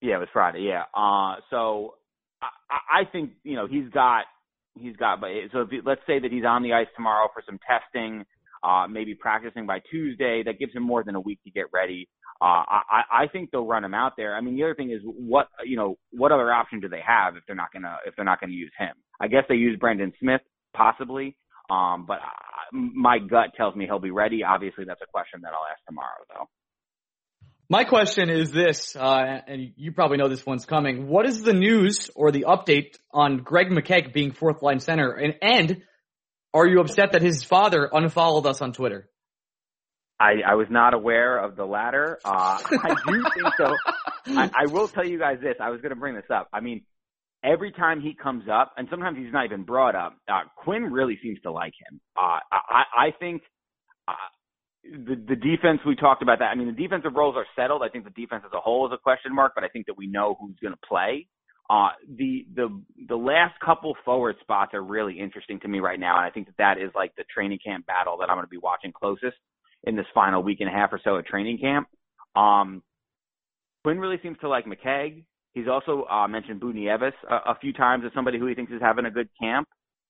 yeah, it was Friday. Yeah. Uh, so I, I I think you know he's got he's got, but so if, let's say that he's on the ice tomorrow for some testing, uh, maybe practicing by Tuesday. That gives him more than a week to get ready. Uh, I, I think they'll run him out there. I mean, the other thing is what you know, what other option do they have if they're not gonna if they're not gonna use him? I guess they use Brendan Smith possibly, um, but I, my gut tells me he'll be ready. Obviously, that's a question that I'll ask tomorrow, though. My question is this, uh, and you probably know this one's coming. What is the news or the update on Greg McKegg being fourth line center? And, and are you upset that his father unfollowed us on Twitter? I, I was not aware of the latter. Uh, I do think so. I, I will tell you guys this. I was going to bring this up. I mean, every time he comes up, and sometimes he's not even brought up, uh, Quinn really seems to like him. Uh, I, I think uh, the the defense we talked about that. I mean, the defensive roles are settled. I think the defense as a whole is a question mark, but I think that we know who's going to play. Uh, the the the last couple forward spots are really interesting to me right now, and I think that that is like the training camp battle that I'm going to be watching closest in this final week and a half or so at training camp. Um, Quinn really seems to like McKegg. He's also uh, mentioned Buchnevich a, a few times as somebody who he thinks is having a good camp,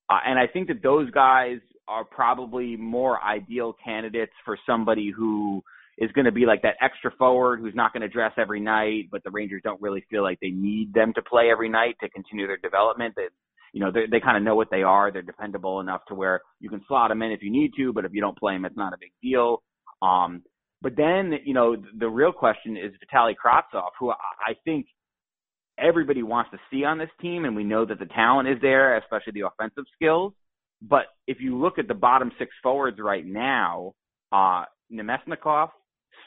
uh, and I think that those guys are probably more ideal candidates for somebody who is going to be like that extra forward who's not going to dress every night, but the Rangers don't really feel like they need them to play every night to continue their development. That you know they kind of know what they are. They're dependable enough to where you can slot them in if you need to, but if you don't play them, it's not a big deal. Um, but then you know the real question is Vitaly Kravtsov, who I think everybody wants to see on this team, and we know that the talent is there, especially the offensive skills. But if you look at the bottom six forwards right now, uh, Namestnikov,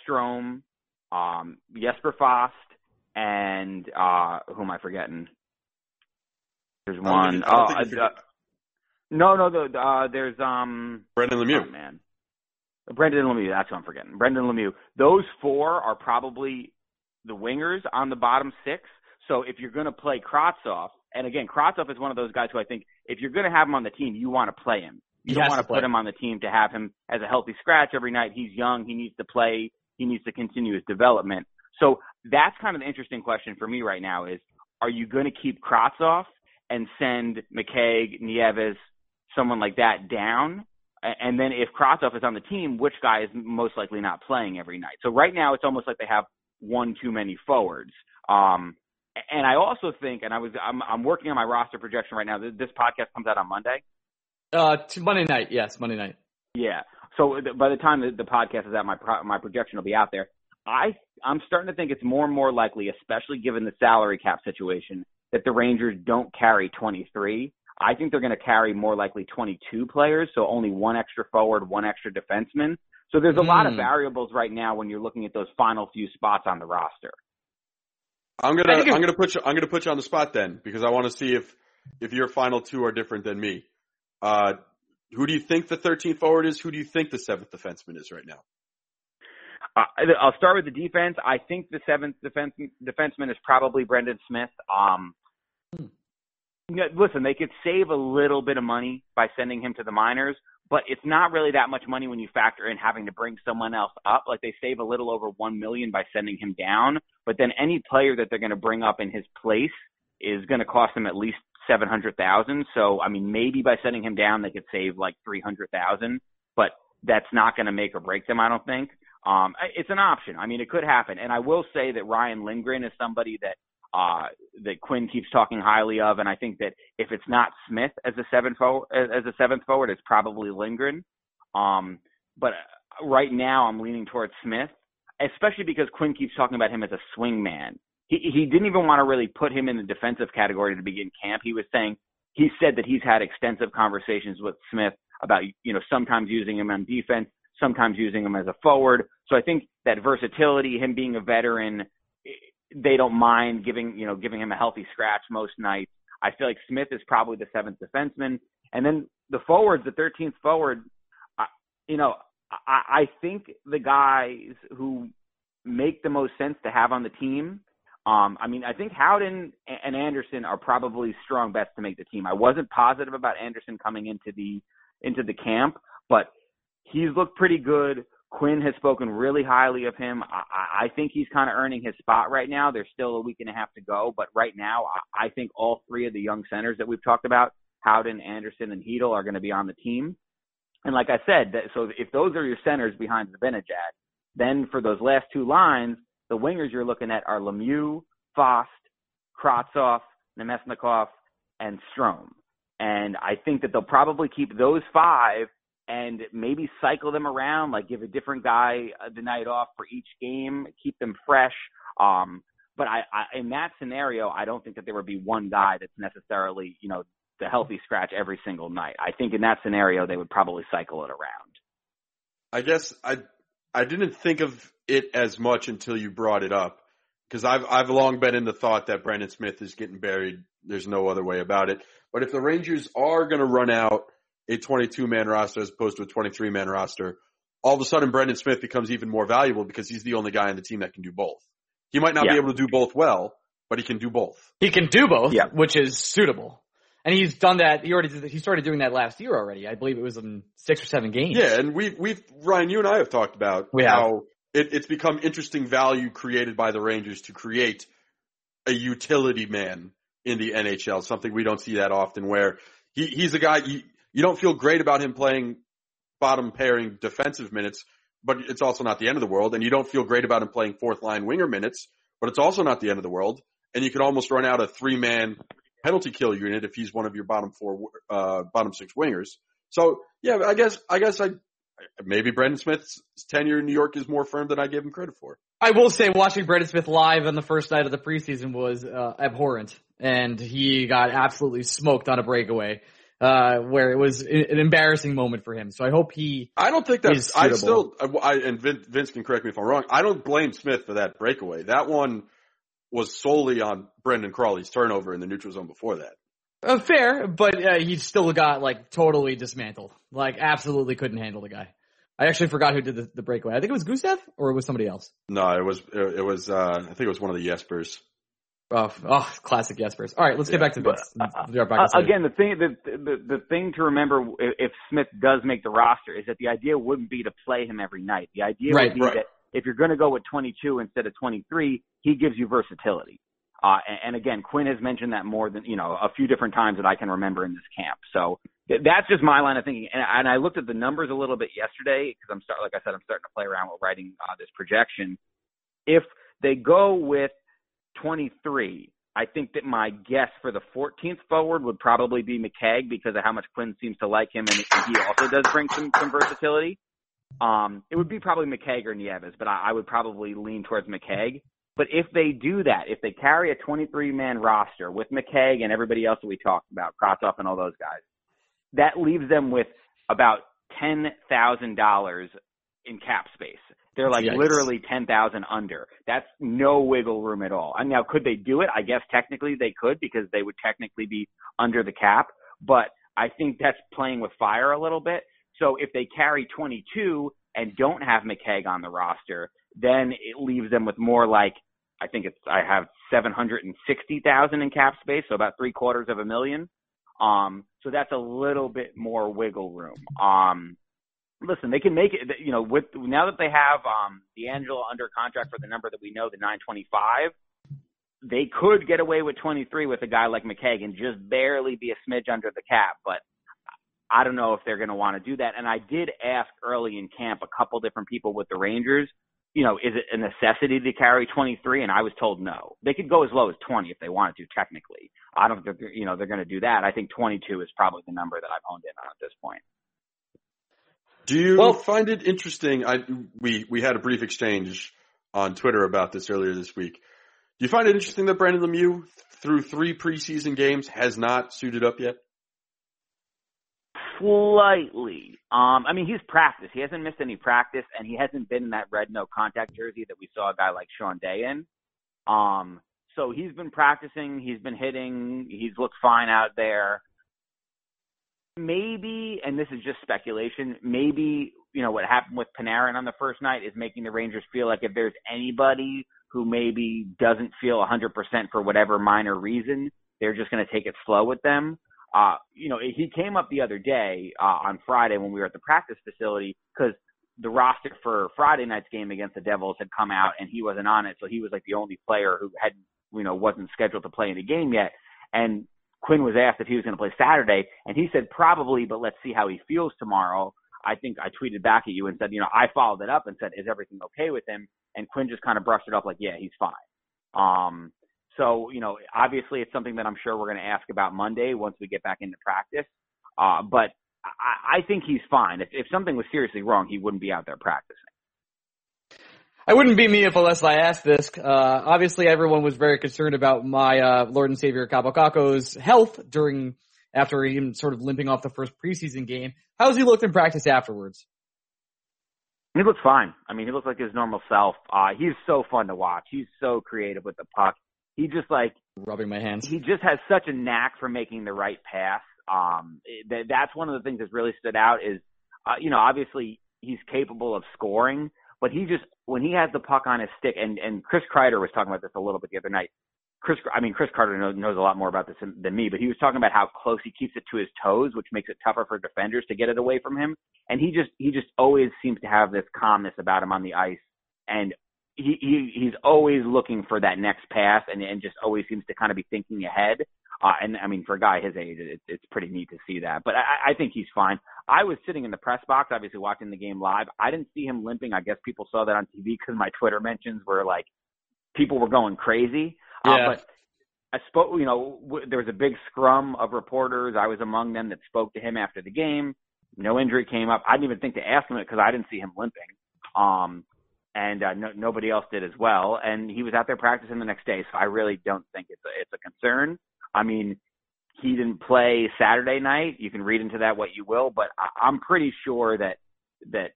Strome, um, Jesper Fast, and uh, who am I forgetting? There's one. Oh, uh, uh, no, no, the, uh, there's um. Brendan Lemieux. Oh, man. Brendan Lemieux. That's what I'm forgetting. Brendan Lemieux. Those four are probably the wingers on the bottom six. So if you're going to play Kravtsov, and again, Kravtsov is one of those guys who I think if you're going to have him on the team, you want to play him. You he don't want to, to put him on the team to have him as a healthy scratch every night. He's young. He needs to play he needs to continue his development. So that's kind of the interesting question for me right now is, are you going to keep Kravtsov and send McKegg, Nieves, someone like that down? And then if Kravtsov is on the team, which guy is most likely not playing every night? So right now it's almost like they have one too many forwards. Um, and I also think, and I was, I'm, I'm working on my roster projection right now. This podcast comes out on Monday. Uh, Monday night, yes, Monday night. Yeah. So by the time the, the podcast is out, my pro, my projection will be out there. I I'm starting to think it's more and more likely, especially given the salary cap situation, that the Rangers don't carry 23. I think they're going to carry more likely 22 players, so only one extra forward, one extra defenseman. So there's a mm. lot of hmm. variables right now when you're looking at those final few spots on the roster. I'm gonna I'm gonna put you I'm gonna put you on the spot then because I want to see if if your final two are different than me. Uh, who do you think the 13th forward is? Who do you think the seventh defenseman is right now? Uh, I'll start with the defense. I think the seventh defense defenseman is probably Brendan Smith. Um, hmm. you know, listen, they could save a little bit of money by sending him to the minors, but it's not really that much money when you factor in having to bring someone else up. Like they save a little over one million by sending him down, but then any player that they're going to bring up in his place is going to cost them at least seven hundred thousand. So I mean, maybe by sending him down, they could save like three hundred thousand, but that's not going to make or break them. I don't think. Um, it's an option. I mean, it could happen. And I will say that Ryan Lindgren is somebody that uh, that Quinn keeps talking highly of, and I think that if it's not Smith as a seventh forward, as a seventh forward, it's probably Lindgren. Um, but right now, I'm leaning towards Smith, especially because Quinn keeps talking about him as a swing man he he didn't even want to really put him in the defensive category to begin camp. He was saying he said that he's had extensive conversations with Smith about you know sometimes using him on defense, sometimes using him as a forward. So I think that versatility, him being a veteran, they don't mind giving you know giving him a healthy scratch most nights. I feel like Smith is probably the seventh defenseman, and then the forwards, the 13th forward. I, you know, I, I think the guys who make the most sense to have on the team um, I mean, I think Howden and Andersson are probably strong bets to make the team. I wasn't positive about Andersson coming into the into the camp, but he's looked pretty good. Quinn has spoken really highly of him. I, I think he's kind of earning his spot right now. There's still a week and a half to go, but right now, I, I think all three of the young centers that we've talked about Howden, Andersson, and Chytil are going to be on the team. And like I said, that, so if those are your centers behind Zibanejad, then for those last two lines, the wingers you're looking at are Lemieux, Fast, Kravtsov, Namestnikov, and Strome. And I think that they'll probably keep those five and maybe cycle them around, like give a different guy the night off for each game, keep them fresh. Um, but I, I, in that scenario, I don't think that there would be one guy that's necessarily, you know, the healthy scratch every single night. I think in that scenario, they would probably cycle it around. I guess I, I didn't think of it as much until you brought it up because I've, I've long been in the thought that Brendan Smith is getting buried. There's no other way about it. But if the Rangers are going to run out a 22 man roster as opposed to a 23 man roster, all of a sudden Brendan Smith becomes even more valuable because he's the only guy on the team that can do both. He might not Yeah. be able to do both well, but he can do both. He can do both, Yeah. which is suitable. And he's done that. He already did, he started doing that last year already. I believe it was in six or seven games. Yeah, and we've we've Ryan, you and I have talked about We how it, it's become interesting value created by the Rangers to create a utility man in the NHL, something we don't see that often. Where he, he's a guy you you don't feel great about him playing bottom pairing defensive minutes, but it's also not the end of the world, and you don't feel great about him playing fourth line winger minutes, but it's also not the end of the world, and you can almost run out a three man penalty kill unit if he's one of your bottom four uh bottom six wingers. So yeah, I guess I guess I maybe Brendan Smith's tenure in New York is more firm than I gave him credit for. I will say watching Brendan Smith live on the first night of the preseason was uh, abhorrent, and he got absolutely smoked on a breakaway, uh, where it was an embarrassing moment for him. So I hope he. I don't think that's. I still. I, and Vince, Vince can correct me if I'm wrong. I don't blame Smith for that breakaway. That one was solely on Brandon Crawley's turnover in the neutral zone before that. Uh, fair, but uh, he still got like totally dismantled. Like absolutely couldn't handle the guy. I actually forgot who did the, the breakaway. I think it was Gusev or it was somebody else. No, it was. It, it was. Uh, I think it was one of the Jespers. Oh, oh classic Jespers. All right, let's get back to this. We'll be back Uh, in a second. again, the thing the, the the thing to remember if Smith does make the roster is that the idea wouldn't be to play him every night. The idea Right, would be right. that if you're going to go with 22 instead of 23, he gives you versatility. Uh, and, and again, Quinn has mentioned that more than you know a few different times that I can remember in this camp. So th- that's just my line of thinking. And, and I looked at the numbers a little bit yesterday because I'm start like I said I'm starting to play around with writing uh, this projection. If they go with 23. I think that my guess for the 14th forward would probably be McKegg because of how much Quinn seems to like him, and he also does bring some some versatility. Um, it would be probably McKegg or Nieves, but I, I would probably lean towards McKegg. But if they do that, if they carry a 23 man roster with McKegg and everybody else that we talked about, Kravtsov and all those guys, that leaves them with about ten thousand dollars in cap space. They're like Yikes. literally ten thousand under. That's no wiggle room at all. And now, could they do it? I guess technically they could because they would technically be under the cap. But I think that's playing with fire a little bit. So if they carry 22 and don't have McKegg on the roster, then it leaves them with more like I think it's I have 760,000 in cap space, so about three quarters of a million. Um, so that's a little bit more wiggle room. Um, listen, they can make it. You know, with now that they have um, DeAngelo under contract for the number that we know, the 925, they could get away with 23 with a guy like McKegg and just barely be a smidge under the cap. But I don't know if they're going to want to do that. And I did ask early in camp a couple different people with the Rangers. You know, is it a necessity to carry 23? And I was told no. They could go as low as 20 if they wanted to. Technically, I don't think you know they're going to do that. I think 22 is probably the number that I've honed in on at this point. Do you Well- find it interesting? I we we had a brief exchange on Twitter about this earlier this week. Do you find it interesting that Brendan Lemieux, through three preseason games, has not suited up yet? Slightly. Um, I mean, he's practiced. He hasn't missed any practice, and he hasn't been in that red no contact jersey that we saw a guy like Sean Day in. Um, so he's been practicing. He's been hitting. He's looked fine out there. Maybe, and this is just speculation. Maybe you know what happened with Panarin on the first night is making the Rangers feel like if there's anybody who maybe doesn't feel 100% for whatever minor reason, they're just going to take it slow with them uh, you know, he came up the other day uh, on Friday when we were at the practice facility because the roster for Friday night's game against the Devils had come out and he wasn't on it, so he was like the only player who had, you know, wasn't scheduled to play in the game yet. And Quinn was asked if he was going to play Saturday, and he said probably, but let's see how he feels tomorrow. I think I tweeted back at you and said, you know, I followed it up and said, is everything okay with him? And Quinn just kind of brushed it off like, yeah, he's fine. Um, so, you know, obviously it's something that I'm sure we're going to ask about Monday once we get back into practice. Uh, but I, I think he's fine. If, if something was seriously wrong, he wouldn't be out there practicing. I wouldn't be me if unless I asked this. Uh, obviously everyone was very concerned about my, uh, Lord and Savior Kaapo health during, after him sort of limping off the first preseason game. How's he looked in practice afterwards? He looks fine. I mean, he looks like his normal self. Uh, he's so fun to watch. He's so creative with the puck. He just like rubbing my hands. He just has such a knack for making the right pass. Um, that, that's one of the things that's really stood out is, uh, you know, obviously he's capable of scoring, but he just when he has the puck on his stick, and and Chris Kreider was talking about this a little bit the other night. Chris, I mean, Chris Kreider knows, knows a lot more about this than, me, but he was talking about how close he keeps it to his toes, which makes it tougher for defenders to get it away from him. And he just, he just always seems to have this calmness about him on the ice. And he, he he's always looking for that next pass and, and just always seems to kind of be thinking ahead. Uh, and I mean, for a guy his age, it, it's pretty neat to see that. But I, I think he's fine. I was sitting in the press box, obviously watching the game live. I didn't see him limping. I guess people saw that on TV because my Twitter mentions were like, people were going crazy. Uh, yeah. Uh, but I spoke, you know, w- there was a big scrum of reporters. I was among them that spoke to him after the game. No injury came up. I didn't even think to ask him it because I didn't see him limping. Um, and uh, no, nobody else did as well. And he was out there practicing the next day, so I really don't think it's a, it's a concern. I mean, he didn't play Saturday night. You can read into that what you will, but I, I'm pretty sure that that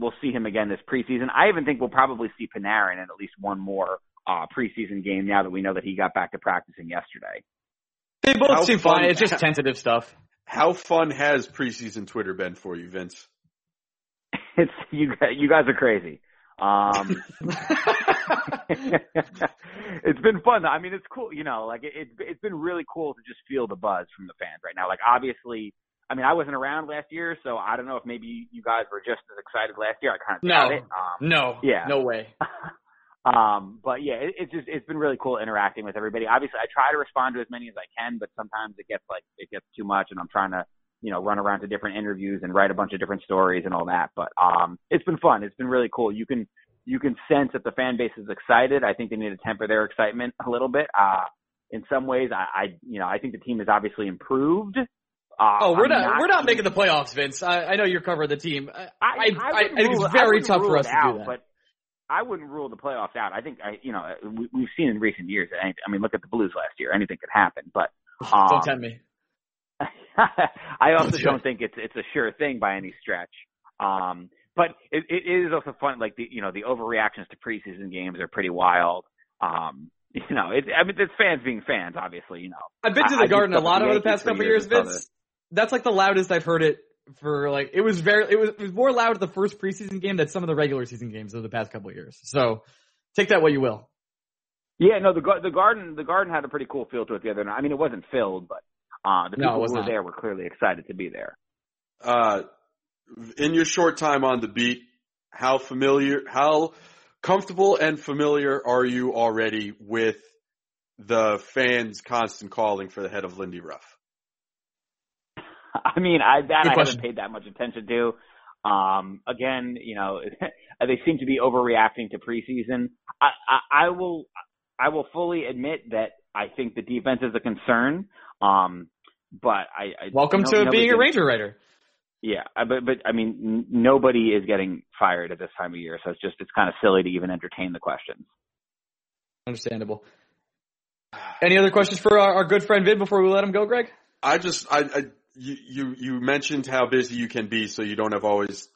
we'll see him again this preseason. I even think we'll probably see Panarin in at least one more uh, preseason game now that we know that he got back to practicing yesterday. They both How seem fun- fine. It's just tentative stuff. How fun has preseason Twitter been for you, Vince? It's you. guys- You guys are crazy. Um, it's been fun. I mean, it's cool. You know, like it, it's it's been really cool to just feel the buzz from the fans right now. Like obviously, I mean, I wasn't around last year, so I don't know if maybe you guys were just as excited last year. I kind of No. it. Um, No. Yeah. No way. um, but yeah, it, it's just it's been really cool interacting with everybody. Obviously, I try to respond to as many as I can, but sometimes it gets like it gets too much, and I'm trying to you know run around to different interviews and write a bunch of different stories and all that. But um, it's been fun. It's been really cool. You can you can sense that the fan base is excited. I think they need to temper their excitement a little bit. Uh, in some ways, I, I you know I think the team has obviously improved. Uh, Oh, we're I'm not, we're not making the playoffs, Vince. I, I know you're covering the team. I, I, I, I think rule it's it- I very tough for us to out, do that. But I wouldn't rule the playoffs out. I think I, you know, we, we've seen in recent years. that I mean, look at the Blues last year. Anything could happen. But um, Don't tempt me. I also Don't do don't think it's it's a sure thing by any stretch. Um, but it, it is also fun. Like the you know the overreactions to preseason games are pretty wild. Um, you know, it, I mean, it's fans being fans, obviously. You know, I've been to the I Garden a lot over the past couple years years, and Vince. That's like the loudest I've heard it for like it was very it was it was more loud at the first preseason game than some of the regular season games of the past couple of years. So take that what you will. Yeah, no, the gar- the garden the garden had a pretty cool feel to it the other night. I mean, it wasn't filled, but uh, the people was who were not. there were clearly excited to be there. Uh, in your short time on the beat, how familiar, how comfortable and familiar are you already with the fans' constant calling for the head of Lindy Ruff? I mean, I that I haven't paid that much attention to. Um, again, you know, they seem to be overreacting to preseason. I, I, I will, I will fully admit that I think the defense is a concern. Um, but I, I Welcome no- to being a Ranger writer. Yeah, but but I mean, nobody is getting fired at this time of year, so it's just it's kind of silly to even entertain the questions. Understandable. Any other questions for our, our good friend Vid before we let him go, Greg? I just, I, I you, you, you mentioned how busy you can be, so you don't have always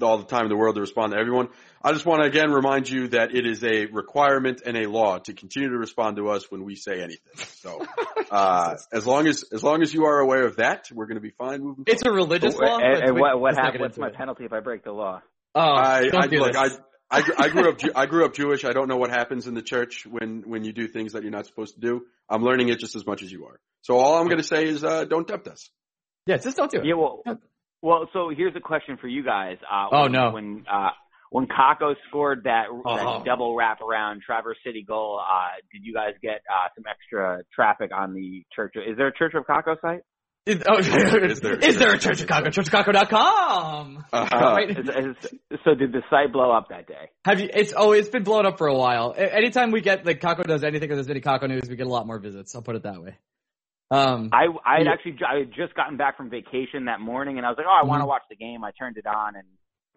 all the time in the world to respond to everyone. I just want to again remind you that it is a requirement and a law to continue to respond to us when we say anything. So, uh, as long as, as long as you are aware of that, we're going to be fine moving It's a religious But- law. and, but and we- what what let's not hap- get what's my it. penalty if I break the law? Oh, I, don't I do look, I, this. I, gr- I grew up, I grew up Jewish. I don't know what happens in the church when, when you do things that you're not supposed to do. I'm learning it just as much as you are. So all I'm going to say is, uh, don't tempt us. yeah, just don't do it. Yeah, well, well. So here's a question for you guys. Uh, Oh, when, no. When uh, when Kakko scored that, Oh. that double wraparound Traverse City goal, uh, did you guys get uh, some extra traffic on the church? Is there a Church of Kakko site? Is, oh, Is there- is there a Church of Kakko? ChurchofCako.com. Uh, Right. Is- is- so did the site blow up that day? Have you? It's oh, it's been blown up for a while. Anytime we get like Kakko does anything or there's any Kakko news, we get a lot more visits. I'll put it that way. Um, I I had Yeah. actually I had just gotten back from vacation that morning, and I was like, oh, I want to Mhm. watch the game. I turned it on, and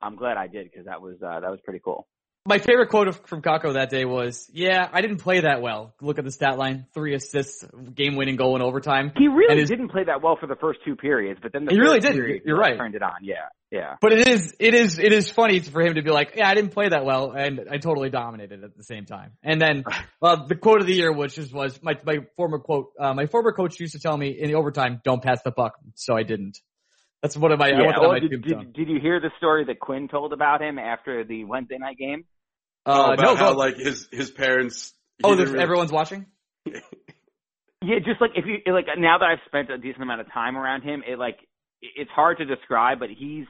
I'm glad I did because that was uh, that was pretty cool. My favorite quote of, from Kakko that day was, "Yeah, I didn't play that well. Look at the stat line: three assists, game-winning goal in overtime." He really his- didn't play that well for the first two periods, but then the He really period, You're right. Turned it on. Yeah, yeah. But it is, it is, it is funny for him to be like, "Yeah, I didn't play that well, and I totally dominated at the same time." And then, uh, the quote of the year, which is, was my my former quote. Uh, my former coach used to tell me in the overtime, "Don't pass the buck," so I didn't. That's one of my. I yeah. oh, my did, did, did you hear the story that Quinn told about him after the Wednesday night game? Oh, Uh, about no, how like his his parents. oh, there's, really- everyone's watching. Yeah, just like if you like now that I've spent a decent amount of time around him, it like it's hard to describe, but he's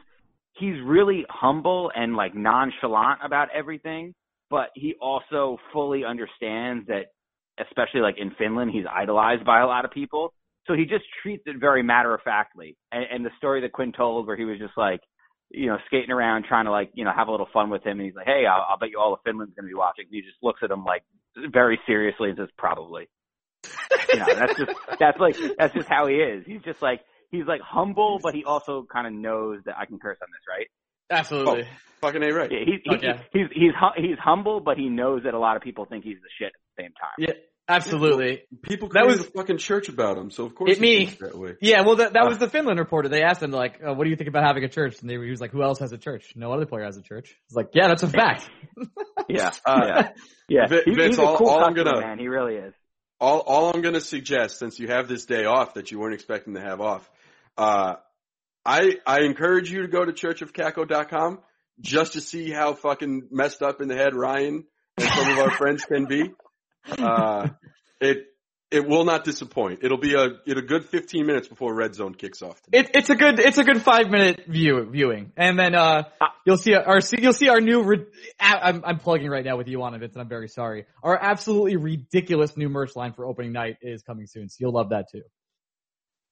he's really humble and like nonchalant about everything, but he also fully understands that especially like in Finland, he's idolized by a lot of people. So he just treats it very matter of factly. And, and the story that Quinn told where he was just like, you know, skating around trying to like, you know, have a little fun with him and he's like, Hey, I'll, I'll bet you all of Finland's going to be watching. And he just looks at him like very seriously and says, probably you know, that's just that's like that's just how he is. He's just like he's like humble, but he also kind of knows that I can curse on this, right? Absolutely. Oh, fucking a right. Yeah, he's he, Fuck yeah. he's he's hu- he's humble, but he knows that a lot of people think he's the shit at the same time. Yeah, absolutely. People That was- a fucking church about him, so of course It he me. that way. Yeah, well, that, that Uh, was the Finland reporter. They asked him like, uh, "What do you think about having a church?" And they, he was like, "Who else has a church? No other player has a church." He's like, "Yeah, that's a fact." Yeah, Uh, yeah, yeah. Vin- He- Vince, he's a all- cool all I'm customer, gonna- man. He really is. All all I'm gonna suggest, since you have this day off that you weren't expecting to have off, uh, I I encourage you to go to churchofcaco.com just to see how fucking messed up in the head Ryan and some of our friends can be. Uh, it it will not disappoint. It'll be a it'll a good 15 minutes before Red Zone kicks off. Today. It, it's a good it's a good five minute view viewing, and then uh you'll see our you'll see our new. Re- I'm I'm plugging right now with you on it, Vince, and I'm very sorry. Our absolutely ridiculous new merch line for opening night is coming soon, so you'll love that too.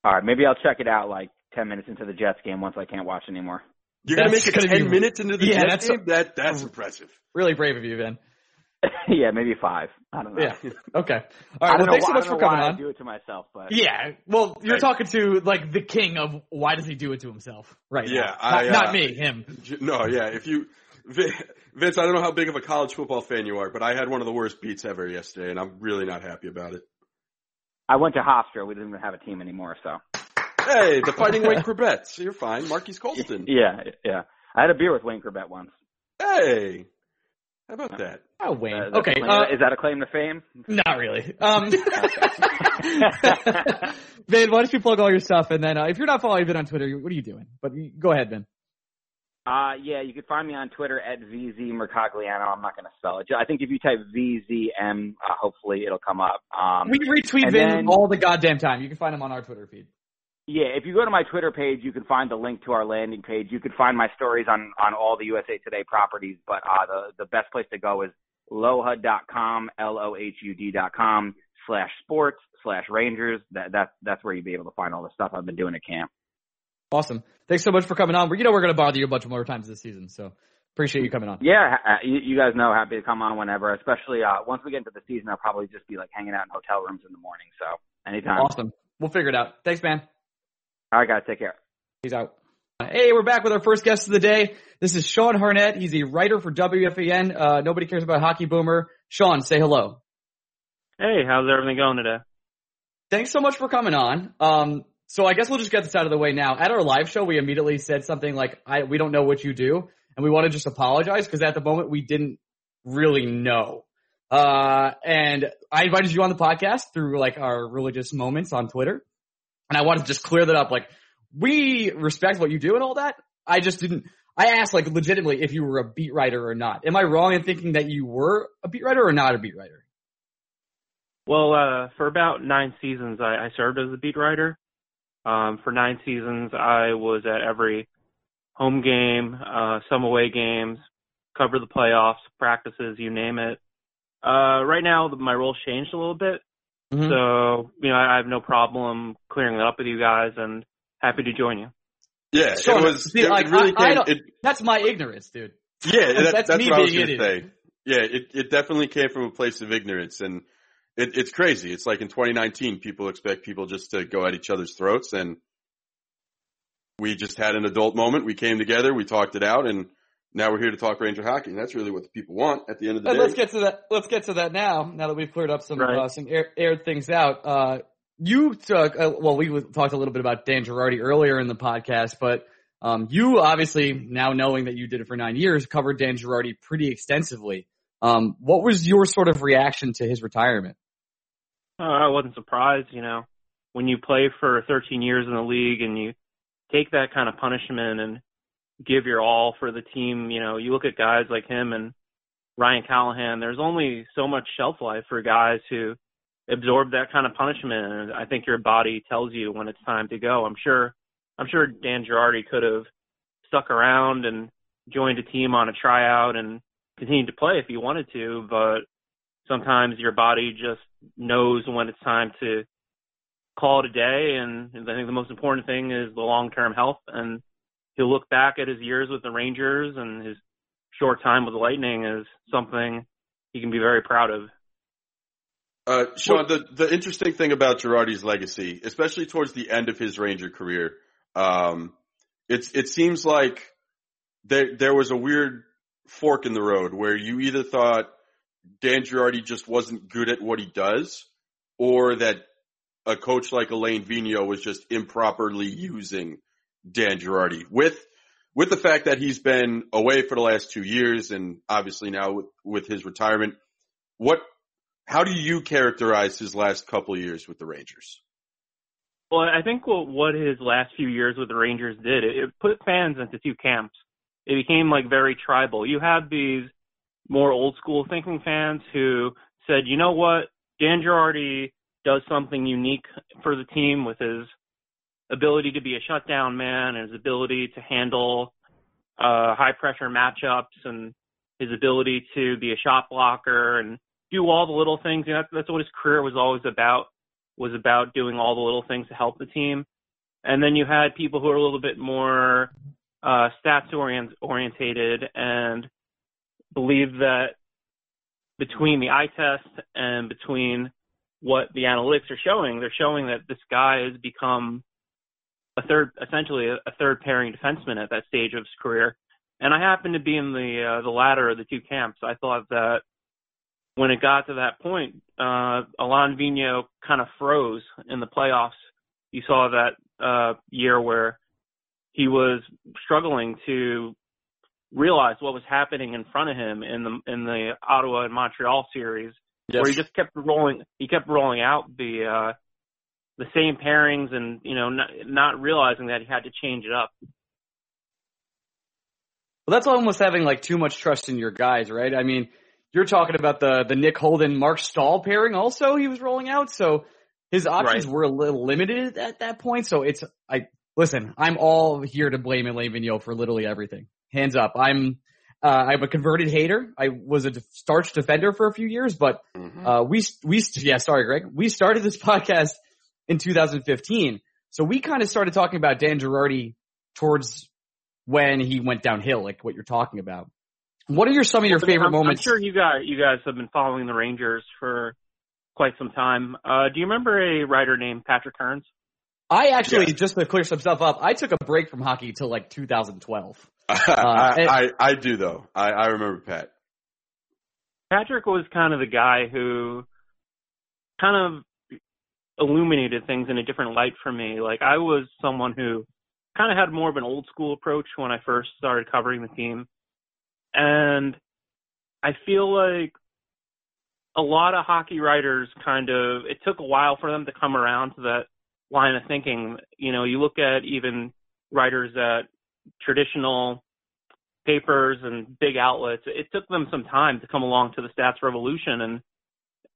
All right, maybe I'll check it out like ten minutes into the Jets game once I can't watch anymore. You're gonna make it gonna be- 10 minutes into the Yeah, Jets that's- game? That that's impressive. Really brave of you, Vin. yeah, maybe five. I don't know. Yeah. Okay. All I right. don't Well, know thanks why, so much I for don't know coming why on. I do it to myself, but Yeah. Well, you're Hey. talking to like the king of why does he do it to himself right Yeah, now? I, not, not uh, me, him. No, yeah. If you, Vince, I don't know how big of a college football fan you are, but I had one of the worst beats ever yesterday, and I'm really not happy about it. I went to Hofstra. We didn't even have a team anymore, so Hey, the Fighting Wayne Chrebets. You're fine. Marquise Colston. yeah, yeah. I had a beer with Wayne Chrebet once. Hey, how about that? Oh, Wayne. Uh, is that a okay. claim- Uh, is that a claim to fame? not really. Um, Vin, why don't you plug all your stuff and then uh, if you're not following Vin on Twitter, what are you doing? But go ahead, Vin. Uh, yeah, you can find me on Twitter at VZ Mercogliano. I'm not going to spell it. I think if you type VZM, uh, hopefully it'll come up. Um, We retweet Vin then- all the goddamn time. You can find him on our Twitter feed. Yeah, if you go to my Twitter page, you can find the link to our landing page. You can find my stories on, on all the USA Today properties, but, uh, the, the best place to go is lohud.com, l o h u d.com slash sports slash Rangers. That, that's, that's where you'll be able to find all the stuff I've been doing at camp. Awesome. Thanks so much for coming on. You know we're going to bother you a bunch more times this season, so appreciate you coming on. Yeah, you, you guys know, happy to come on whenever, especially, uh, once we get into the season, I'll probably just be like hanging out in hotel rooms in the morning. So anytime. Awesome. We'll figure it out. Thanks, man. All right, guys, take care. He's out. Hey, we're back with our first guest of the day. This is Sean Hartnett. He's a writer for WFAN. Uh, nobody cares about Hockey Boomer. Sean, say hello. Hey, how's everything going today? Thanks so much for coming on. Um, so I guess we'll just get this out of the way now. At our live show, we immediately said something like, I, we don't know what you do. And we want to just apologize because at the moment we didn't really know. Uh, and I invited you on the podcast through like our religious moments on Twitter. And I wanted to just clear that up. Like, we respect what you do and all that. I just didn't, I asked like legitimately if you were a beat writer or not. Am I wrong in thinking that you were a beat writer or not a beat writer? Well, uh, for about nine seasons, I, I served as a beat writer. Um, for nine seasons, I was at every home game, uh, some away games, cover the playoffs, practices, you name it. Uh, right now, my role's changed a little bit, Mhm. so you know I, I have no problem clearing that up with you guys, and happy to join you. Yeah, Sure. it was. See, it like, really I- I came. don't- it, That's my ignorance, dude. yeah, that, That's that's, me what I was being going to idiot. say. Yeah, it it definitely came from a place of ignorance, and it, it's crazy. It's like in 2019, people expect people just to go at each other's throats, and we just had an adult moment. We came together, we talked it out, and now we're here to talk Ranger hockey. And that's really what the people want at the end of the And day. let's get to that. Let's get to that now. Now that we've cleared up some Right. uh, some air, aired things out. Uh, you took uh, well. We talked a little bit about Dan Girardi earlier in the podcast, but um, you obviously now knowing that you did it for nine years covered Dan Girardi pretty extensively. Um, what was your sort of reaction to his retirement? Uh, I wasn't surprised, you know, when you play for 13 years in the league and you take that kind of punishment and give your all for the team. You know, you look at guys like him and Ryan Callahan. There's only so much shelf life for guys who absorb that kind of punishment, and I think your body tells you when it's time to go. I'm sure. I'm sure Dan Girardi could have stuck around and joined a team on a tryout and continued to play if he wanted to, but sometimes your body just knows when it's time to call it a day. And I think the most important thing is the long-term health. And he'll look back at his years with the Rangers and his short time with the Lightning as something he can be very proud of. Uh, Sean, the, the interesting thing about Girardi's legacy, especially towards the end of his Ranger career, um, it's, it seems like there, there was a weird fork in the road where you either thought Dan Girardi just wasn't good at what he does or that a coach like Alain Vigneault was just improperly using Dan Girardi with, with the fact that he's been away for the last two years and obviously now with, with his retirement, what, how do you characterize his last couple of years with the Rangers? Well, I think what, what his last few years with the Rangers did, it, it put fans into two camps. It became like very tribal. You have these more old school thinking fans who said, you know what, Dan Girardi does something unique for the team with his ability to be a shutdown man and his ability to handle uh, high pressure matchups and his ability to be a shot blocker and do all the little things. You know, that's, that's what his career was always about, was about doing all the little things to help the team. And then you had people who are a little bit more uh, stats orient, orientated and believe that between the eye test and between what the analytics are showing, they're showing that this guy has become a third, essentially a, a third pairing defenseman at that stage of his career. And I happened to be in the uh, the latter of the two camps. I thought that when it got to that point, uh, Alain Vigneault kind of froze in the playoffs. You saw that uh, year where he was struggling to realize what was happening in front of him in the in the Ottawa and Montreal series, Yes. where he just kept rolling. He kept rolling out the uh, the same pairings, and you know, not, not realizing that he had to change it up. Well, that's almost having like too much trust in your guys, right? I mean, you're talking about the the Nick Holden Mark Staal pairing. Also, he was rolling out, so his options Right. were a little limited at that point. So it's I listen. I'm all here to blame Alain Vigneault for literally everything. Hands up. I'm uh, I'm a converted hater. I was a starch defender for a few years, but uh, we we yeah. Sorry, Greg. We started this podcast in 2015, so we kind of started talking about Dan Girardi towards when he went downhill, like what you're talking about. What are your some of your favorite I'm, moments? I'm sure you guys you guys have been following the Rangers for quite some time. Uh, do you remember a writer named Patrick Kearns? I actually Yeah. just to clear some stuff up. I took a break from hockey till like 2012. I, and- I, I do though. I, I remember Pat. Patrick was kind of the guy who kind of illuminated things in a different light for me. Like I was someone who kind of had more of an old school approach when I first started covering the team. And I feel like a lot of hockey writers kind of it took a while for them to come around to that line of thinking. You know, you look at even writers at traditional papers and big outlets, it took them some time to come along to the stats revolution. And,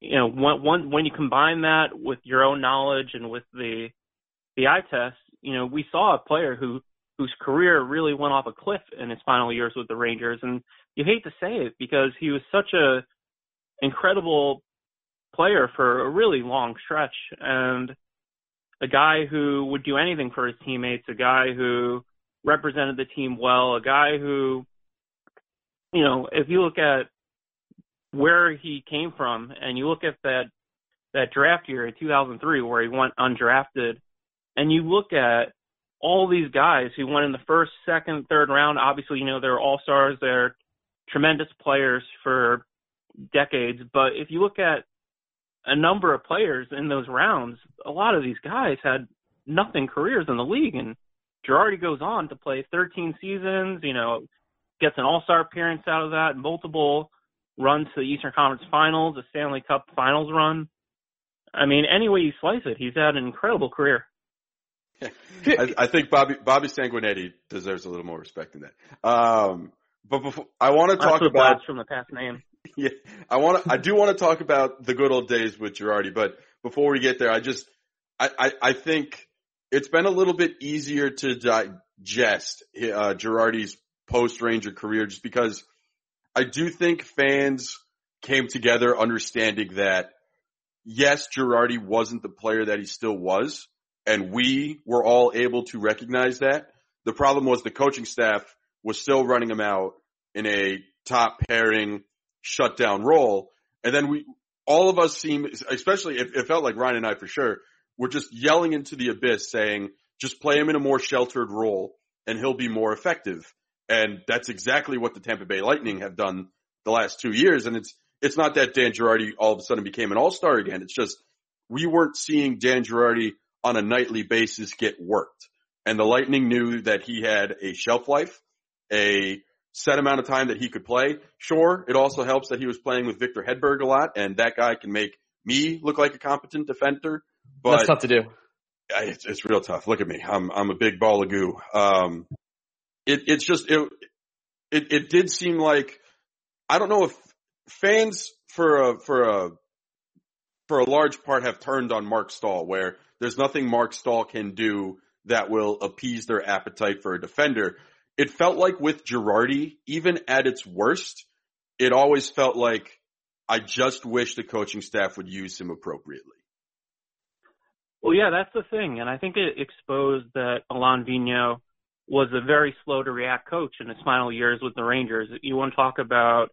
you know, when, you combine that with your own knowledge and with the, the eye test, you know, we saw a player who, whose career really went off a cliff in his final years with the Rangers. And you hate to say it because he was such a incredible player for a really long stretch and a guy who would do anything for his teammates, a guy who represented the team well, a guy who, you know, if you look at where he came from and you look at that that draft year in 2003 where he went undrafted and you look at all these guys who went in the first, second, third round, obviously, you know, they're all stars, they're tremendous players for decades, but if you look at a number of players in those rounds, a lot of these guys had nothing careers in the league and Girardi goes on to play 13 seasons, you know, gets an all-star appearance out of that, multiple runs to the Eastern Conference Finals, a Stanley Cup Finals run. I mean, any way you slice it, he's had an incredible career. I, I, think Bobby Bobby Sanguinetti deserves a little more respect than that. Um, but before I want to talk about from the past name. Yeah, I want to. I do want to talk about the good old days with Girardi, but before we get there, I just I I, I think it's been a little bit easier to digest uh, Girardi's post Ranger career, just because I do think fans came together understanding that yes, Girardi wasn't the player that he still was, and we were all able to recognize that. The problem was the coaching staff was still running him out in a top pairing shutdown role. And then we, all of us seem, especially it, it felt like Ryan and I for sure, were just yelling into the abyss saying, just play him in a more sheltered role and he'll be more effective. And that's exactly what the Tampa Bay Lightning have done the last two years. And it's, it's not that Dan Girardi all of a sudden became an all-star again. It's just we weren't seeing Dan Girardi on a nightly basis get worked. And the Lightning knew that he had a shelf life, a set amount of time that he could play. Sure, it also helps that he was playing with Victor Hedberg a lot, and that guy can make me look like a competent defender. But that's tough to do. It's, it's real tough. Look at me. I'm I'm a big ball of goo. Um, it it's just it it it did seem like I don't know if fans for a for a for a large part have turned on Mark Staal, where there's nothing Mark Staal can do that will appease their appetite for a defender. It felt like with Girardi, even at its worst, it always felt like I just wish the coaching staff would use him appropriately. Well, yeah, that's the thing, and I think it exposed that Alain Vigneault was a very slow to react coach in his final years with the Rangers. You want to talk about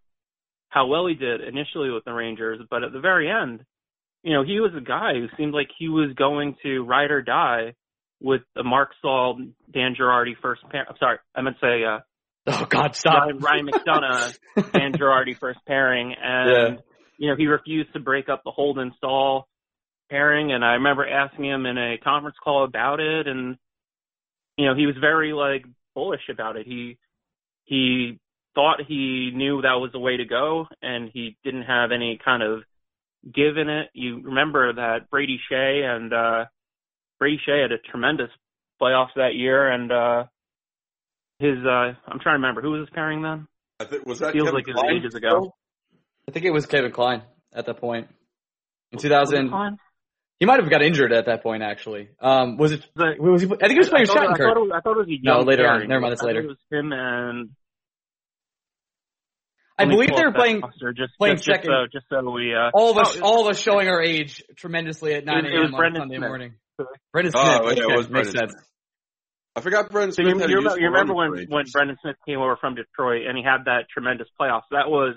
how well he did initially with the Rangers, but at the very end, you know, he was a guy who seemed like he was going to ride or die with the Marc Staal, Dan Girardi first pair. I'm sorry, I meant to say, uh, oh God, stop. Ryan, Ryan McDonagh, Dan Girardi first pairing. And, yeah. you know, he refused to break up the Holden Staal pairing. And I remember asking him in a conference call about it. And, you know, he was very like bullish about it. He, he thought he knew that was the way to go and he didn't have any kind of give in it. You remember that Brady Skjei and uh Brady Skjei had a tremendous playoffs that year and uh his uh I'm trying to remember who was his pairing then? I think was that feels Kevin like Klein ages ago. I think it was Kevin Klein at that point. In 2000 he might have got injured at that point, actually. Um, was it? Was he? I think he was playing I, I thought, I thought, it was, I thought it was a No, later pairing. on. Never mind. That's later. It was him and I believe they were up that playing. roster just, playing just, just second. so, just so we, uh, All of us, oh, it- all of us showing our age tremendously at 9 It was- it was a.m. on Brendan Sunday Smith. morning. Brendan Oh, Smith. yeah, it was makes Brendan sense. I forgot Brendan So Smith you, had you remember, you remember when with when Brendan Smith came over from Detroit and he had that tremendous playoffs. That was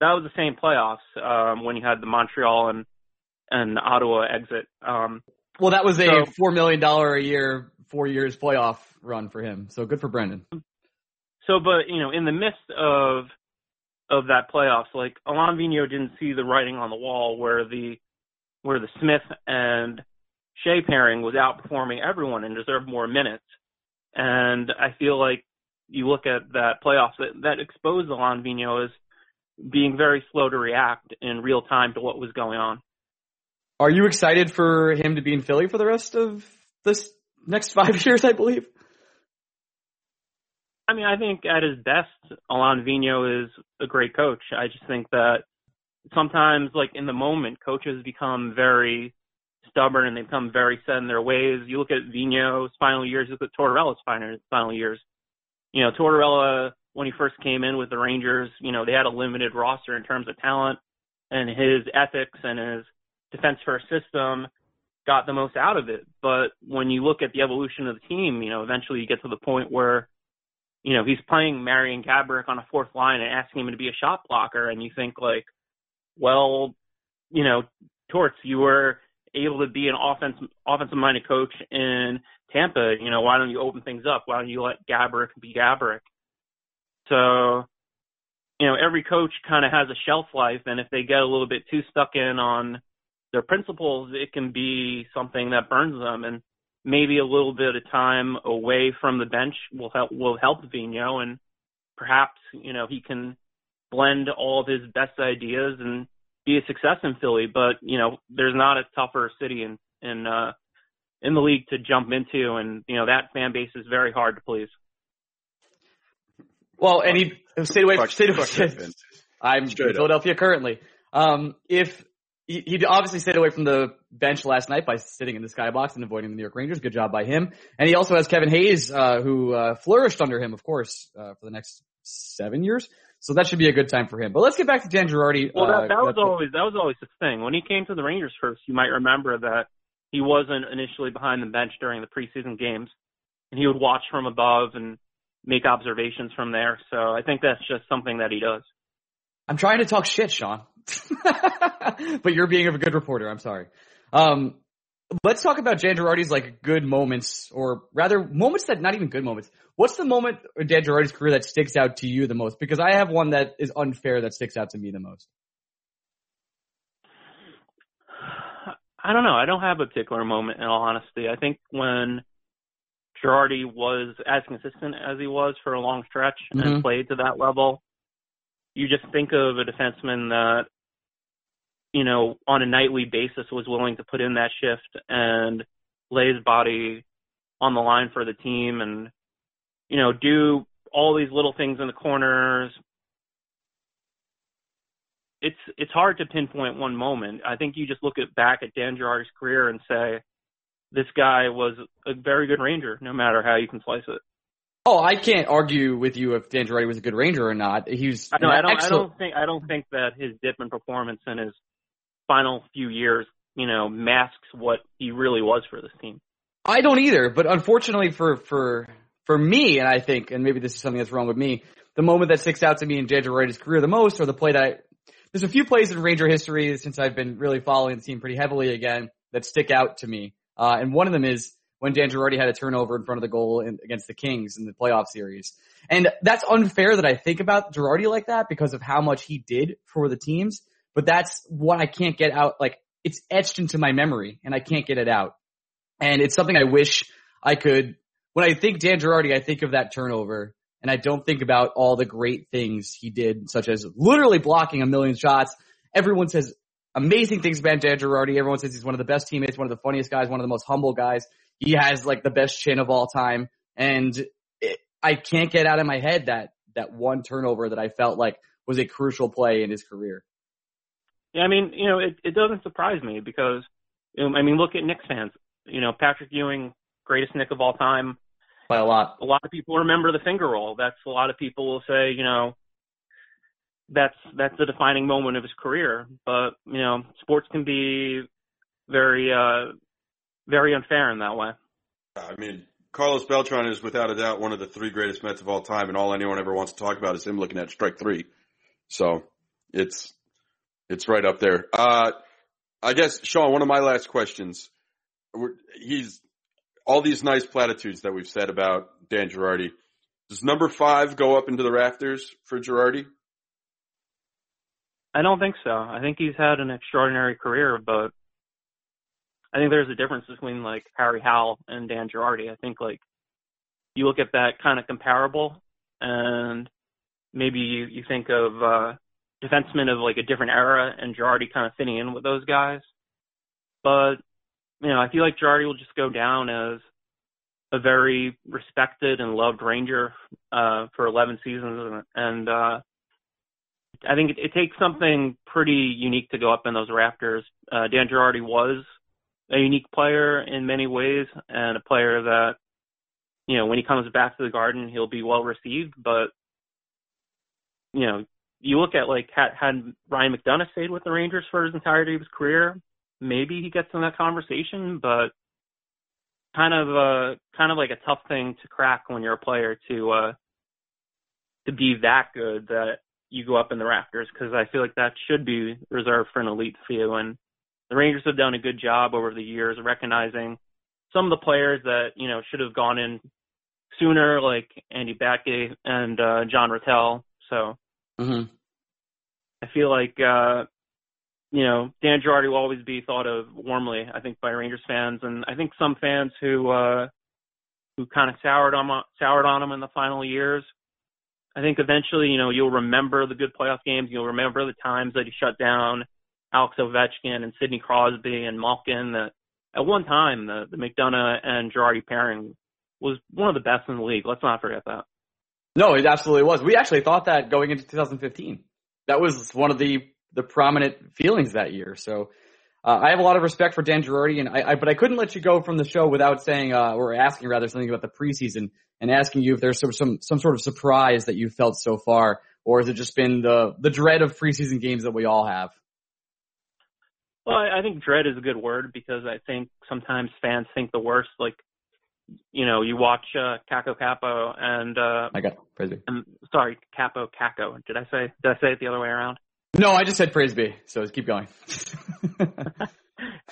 that was the same playoffs um, when you had the Montreal and and Ottawa exit. Um, Well, that was a So- four million dollar a year, four years playoff run for him. So good for Brendan. so, but you know, in the midst of of that playoffs, like Alain Vigneault didn't see the writing on the wall where the where the Smith and Skjei pairing was outperforming everyone and deserved more minutes. And I feel like you look at that playoffs that, that exposed Alain Vigneault as being very slow to react in real time to what was going on. Are you excited for him to be in Philly for the rest of this next five years? I believe. I mean, I think at his best, Alain Vigneault is a great coach. I just think that sometimes, like in the moment, coaches become very stubborn and they become very set in their ways. You look at Vigneault's final years, you look at Tortorella's final final years. You know, Tortorella when he first came in with the Rangers, you know, they had a limited roster in terms of talent, and his ethics and his defense first system got the most out of it. But when you look at the evolution of the team, you know, eventually you get to the point where, you know, he's playing Marian Gaborik on a fourth line and asking him to be a shot blocker, and you think like, well, you know, Torts, you were able to be an offense offensive minded coach in Tampa. You know, why don't you open things up? Why don't you let Gaborik be Gaborik? So, you know, every coach kind of has a shelf life, and if they get a little bit too stuck in on their principles, it can be something that burns them. And maybe a little bit of time away from the bench will help will help Vigneault, and perhaps you know he can blend all of his best ideas and be a success in Philly, but you know, there's not a tougher city in in uh in the league to jump into and you know, that fan base is very hard to please. Well, and he stayed away. Stayed away. I'm Straight in Philadelphia up. currently. Um, if he, he obviously stayed away from the bench last night by sitting in the skybox and avoiding the New York Rangers. Good job by him. And he also has Kevin Hayes, uh, who uh, flourished under him, of course, uh, for the next seven years. So that should be a good time for him. But let's get back to Dan Girardi. Well, that, that uh, was always that was always the thing. When he came to the Rangers first, you might remember that he wasn't initially behind the bench during the preseason games, and he would watch from above and make observations from there. So I think that's just something that he does. I'm trying to talk shit, Sean, but you're being a good reporter. I'm sorry. Um, let's talk about Dan Girardi's like good moments, or rather moments that not even good moments. What's the moment in Dan Girardi's career that sticks out to you the most? Because I have one that is unfair that sticks out to me the most. I don't know. I don't have a particular moment in all honesty. I think when Girardi was as consistent as he was for a long stretch mm-hmm. and played to that level, you just think of a defenseman that, you know, on a nightly basis was willing to put in that shift and lay his body on the line for the team and you know, do all these little things in the corners. It's it's hard to pinpoint one moment. I think you just look at back at Dan Girardi's career and say, this guy was a very good Ranger, no matter how you can slice it. Oh, I can't argue with you if Dan Girardi was a good Ranger or not. He was. I, I don't. Excellent. I don't think. I don't think that his dip in performance and his final few years, you know, masks what he really was for this team. I don't either, but unfortunately for for for me, and I think, and maybe this is something that's wrong with me, the moment that sticks out to me in JJ Wright's career the most, or the play that I, there's a few plays in Ranger history since I've been really following the team pretty heavily again that stick out to me. Uh, and one of them is when Dan Girardi had a turnover in front of the goal in, against the Kings in the playoff series. And that's unfair that I think about Girardi like that because of how much he did for the teams. But that's what I can't get out. Like it's etched into my memory and I can't get it out. And it's something I wish I could when I think Dan Girardi, I think of that turnover and I don't think about all the great things he did, such as literally blocking a million shots. Everyone says amazing things about Dan Girardi. Everyone says he's one of the best teammates, one of the funniest guys, one of the most humble guys. He has like the best chin of all time. And it, I can't get out of my head that, that one turnover that I felt like was a crucial play in his career. Yeah, I mean, you know, it, it doesn't surprise me because, you know, I mean, look at Knicks fans. You know, Patrick Ewing, greatest Nick of all time by a lot. A lot of people remember the finger roll. That's a lot of people will say, you know, that's that's the defining moment of his career. But you know, sports can be very uh very unfair in that way. I mean, Carlos Beltran is without a doubt one of the three greatest Mets of all time, and all anyone ever wants to talk about is him looking at strike three. So it's it's right up there. Uh, I guess Sean, one of my last questions. He's all these nice platitudes that we've said about Dan Girardi. Does number five go up into the rafters for Girardi? I don't think so. I think he's had an extraordinary career, but I think there's a difference between like Harry Howell and Dan Girardi. I think like you look at that kind of comparable and maybe you, you think of uh defensemen of like a different era and Girardi kind of fitting in with those guys. But you know, I feel like Girardi will just go down as a very respected and loved Ranger uh, for 11 seasons, and uh, I think it, it takes something pretty unique to go up in those rafters. Uh, Dan Girardi was a unique player in many ways and a player that, you know, when he comes back to the Garden, he'll be well received. But, you know, you look at like had, had Ryan McDonagh stayed with the Rangers for his entirety of his career, maybe he gets in that conversation, but kind of uh kind of like a tough thing to crack when you're a player to uh to be that good that you go up in the rafters because I feel like that should be reserved for an elite few and the Rangers have done a good job over the years recognizing some of the players that, you know, should have gone in sooner like Andy Bathgate and uh John Ratelle. So Mm-hmm. I feel like uh you know, Dan Girardi will always be thought of warmly, I think, by Rangers fans, and I think some fans who uh, who kind of soured on soured on him in the final years. I think eventually, you know, you'll remember the good playoff games. You'll remember the times that he shut down Alex Ovechkin and Sidney Crosby and Malkin. That at one time, the the McDonagh and Girardi pairing was one of the best in the league. Let's not forget that. No, it absolutely was. We actually thought that going into 2015. That was one of the the prominent feelings that year. So uh, I have a lot of respect for Dan Girardi, and I, I, but I couldn't let you go from the show without saying uh, or asking rather something about the preseason and asking you if there's some some some sort of surprise that you felt so far, or has it just been the the dread of preseason games that we all have? Well, I, I think dread is a good word because I think sometimes fans think the worst. Like, you know, you watch uh, Kaapo Kakko and uh, I got praise I'm sorry, Kaapo Kakko. Did I say did I say it the other way around? No, I just said praise be. So keep going.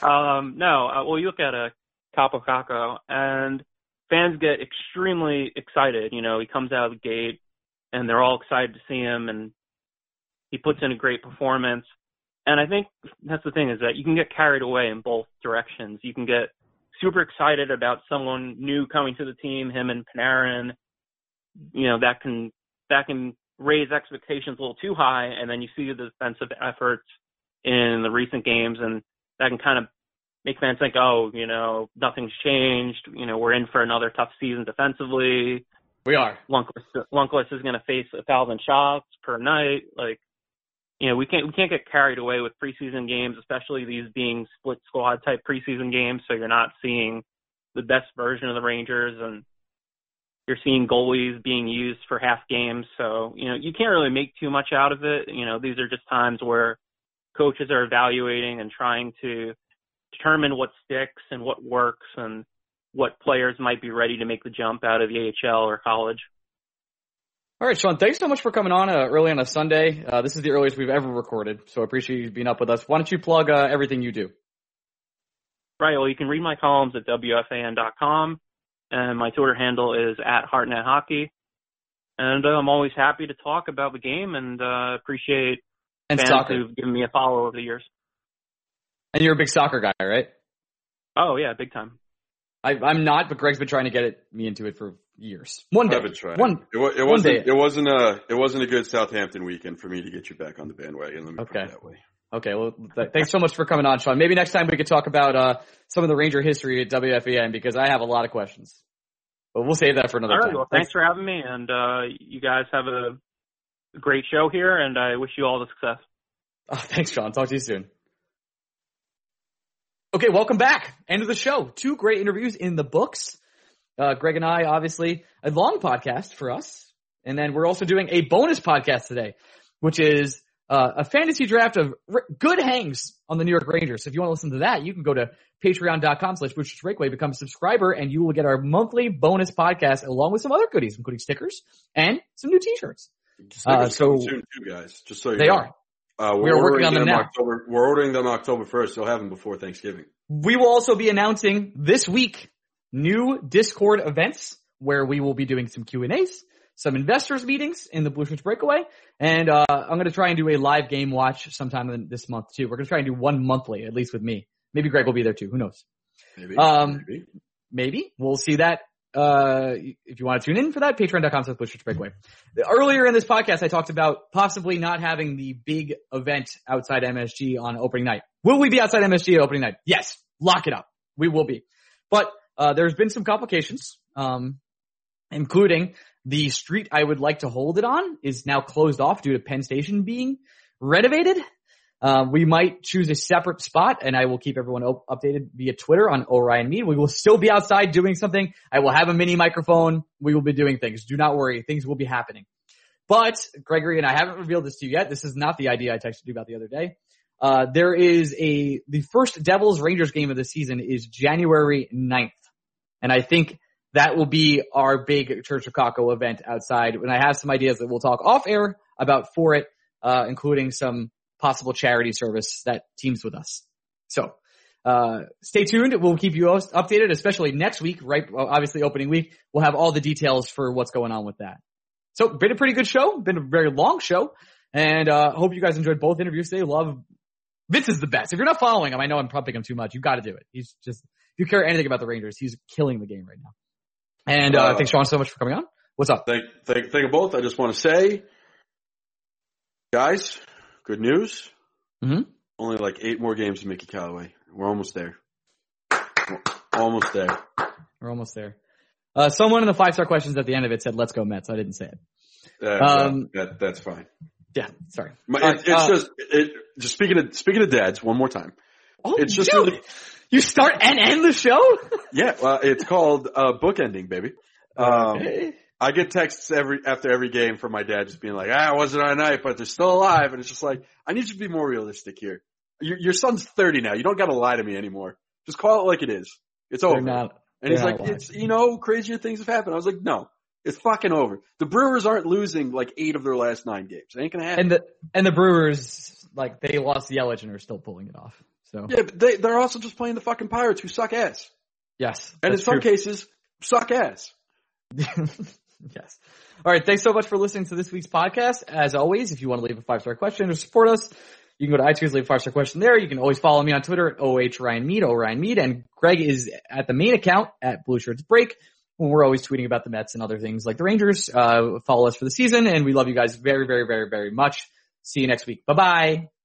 um, no, uh, well, you look at a uh, Kaapo Kakko, and fans get extremely excited. You know, he comes out of the gate, and they're all excited to see him, and he puts in a great performance. And I think that's the thing is that you can get carried away in both directions. You can get super excited about someone new coming to the team, him and Panarin. You know, that can that can raise expectations a little too high, and then you see the defensive efforts in the recent games, and that can kind of make fans think, oh, you know, nothing's changed. You know, we're in for another tough season defensively. We are. Lundqvist, Lundqvist is going to face a thousand shots per night. Like, you know, we can't we can't get carried away with preseason games, especially these being split squad type preseason games. So you're not seeing the best version of the Rangers, and you're seeing goalies being used for half games. So, you know, you can't really make too much out of it. You know, these are just times where coaches are evaluating and trying to determine what sticks and what works and what players might be ready to make the jump out of the AHL or college. All right, Sean, thanks so much for coming on uh, early on a Sunday. Uh, this is the earliest we've ever recorded, so I appreciate you being up with us. Why don't you plug uh, everything you do? Right. Well, you can read my columns at WFAN.com and my Twitter handle is at Hartnett Hockey. And uh, I'm always happy to talk about the game and uh, appreciate and fans soccer. who've given me a follow over the years. And you're a big soccer guy, right? Oh yeah, big time. I, I'm not, but Greg's been trying to get it, me into it for years. One day, I've been trying. one. It, wa- it one wasn't. day. It wasn't a. It wasn't a good Southampton weekend for me to get you back on the bandwagon. Let me put Okay. it that way. Okay, well, th- thanks so much for coming on, Sean. Maybe next time we could talk about uh, some of the Ranger history at WFAN because I have a lot of questions. But we'll save that for another All right. time. Well, thanks for having me, and uh, you guys have a great show here, and I wish you all the success. Oh, thanks, Sean. Talk to you soon. Okay, welcome back. End of the show. Two great interviews in the books. Uh, Greg and I, obviously, a long podcast for us. And then we're also doing a bonus podcast today, which is uh, a fantasy draft of r- good hangs on the New York Rangers. So if you want to listen to that, you can go to patreon.com slash Blue Shirts Breakaway, become a subscriber, and you will get our monthly bonus podcast along with some other goodies, including stickers and some new t-shirts. Uh, so- soon too, guys. Just so you They know. are. Uh, we're We are working on them now. October. We're ordering them October first. You'll have them before Thanksgiving. We will also be announcing this week new Discord events where we will be doing some Q and A's, some investors meetings in the Blue Shirts Breakaway, and uh, I'm going to try and do a live game watch sometime in this month too. We're going to try and do one monthly, at least with me. Maybe Greg will be there too. Who knows? Maybe. Um, Maybe. Maybe we'll see that. Uh, if you want to tune in for that, patreon.com slash Blue Breakaway. Earlier in this podcast, I talked about possibly not having the big event outside MSG on opening night. Will we be outside MSG opening night? Yes. Lock it up. We will be. But, uh, there's been some complications, um, including the street I would like to hold it on is now closed off due to Penn Station being renovated. Um, we might choose a separate spot and I will keep everyone op- updated via Twitter on Orion Mead. We will still be outside doing something. I will have a mini microphone. We will be doing things. Do not worry. Things will be happening. But Gregory and I haven't revealed this to you yet. This is not the idea I texted you about the other day. Uh, there is a, the first Devils Rangers game of the season is January 9th. And I think that will be our big Church of Kakko event outside. And I have some ideas that we'll talk off air about for it, uh, including some possible charity service that teams with us. So, uh, stay tuned. We'll keep you updated, especially next week, right? Obviously opening week. We'll have all the details for what's going on with that. So, been a pretty good show. Been a very long show. And, uh, hope you guys enjoyed both interviews today. Love, Vince is the best. If you're not following him, I know I'm pumping him too much. You've gotta do it. He's just, you care anything about the Rangers, he's killing the game right now. And, uh, Uh, thanks Sean so much for coming on. What's up? Thank, thank, thank you both. I just want to say, guys, good news. Mhm. Only like eight more games to Mickey Callaway. We're almost there. We're almost there. We're almost there. Uh, someone in the five star questions at the end of it said, let's go Mets. I didn't say it. Uh, Um, that, that's fine. Yeah, sorry. My, it, right, it's uh, just, it, just speaking of, speaking of dads, one more time. Oh, it's just dude, really- you start and end the show? Yeah, well, it's called, uh, bookending, baby. Um, Okay. I get texts every after every game from my dad just being like, ah, it wasn't our night, but they're still alive. And it's just like, I need you to be more realistic here. Your, your son's 30 now. You don't gotta lie to me anymore. Just call it like it is. It's over. Not. and he's like, it's, you know, crazier things have happened. I was like, no, it's fucking over. The Brewers aren't losing like eight of their last nine games. It ain't gonna happen. And the and the Brewers, like they lost the Yelich and are still pulling it off. So yeah, but they, they're also just playing the fucking Pirates who suck ass. yes, And in some true. cases, suck ass. yes. All right. Thanks so much for listening to this week's podcast. As always, if you want to leave a five star question or support us, you can go to iTunes, leave a five star question there. You can always follow me on Twitter at OH Ryan Mead, O Ryan Mead, and Greg is at the main account at Blue Shirts Break. We're always tweeting about the Mets and other things like the Rangers. Uh, follow us for the season, and we love you guys very, very, very, very much. See you next week. Bye bye.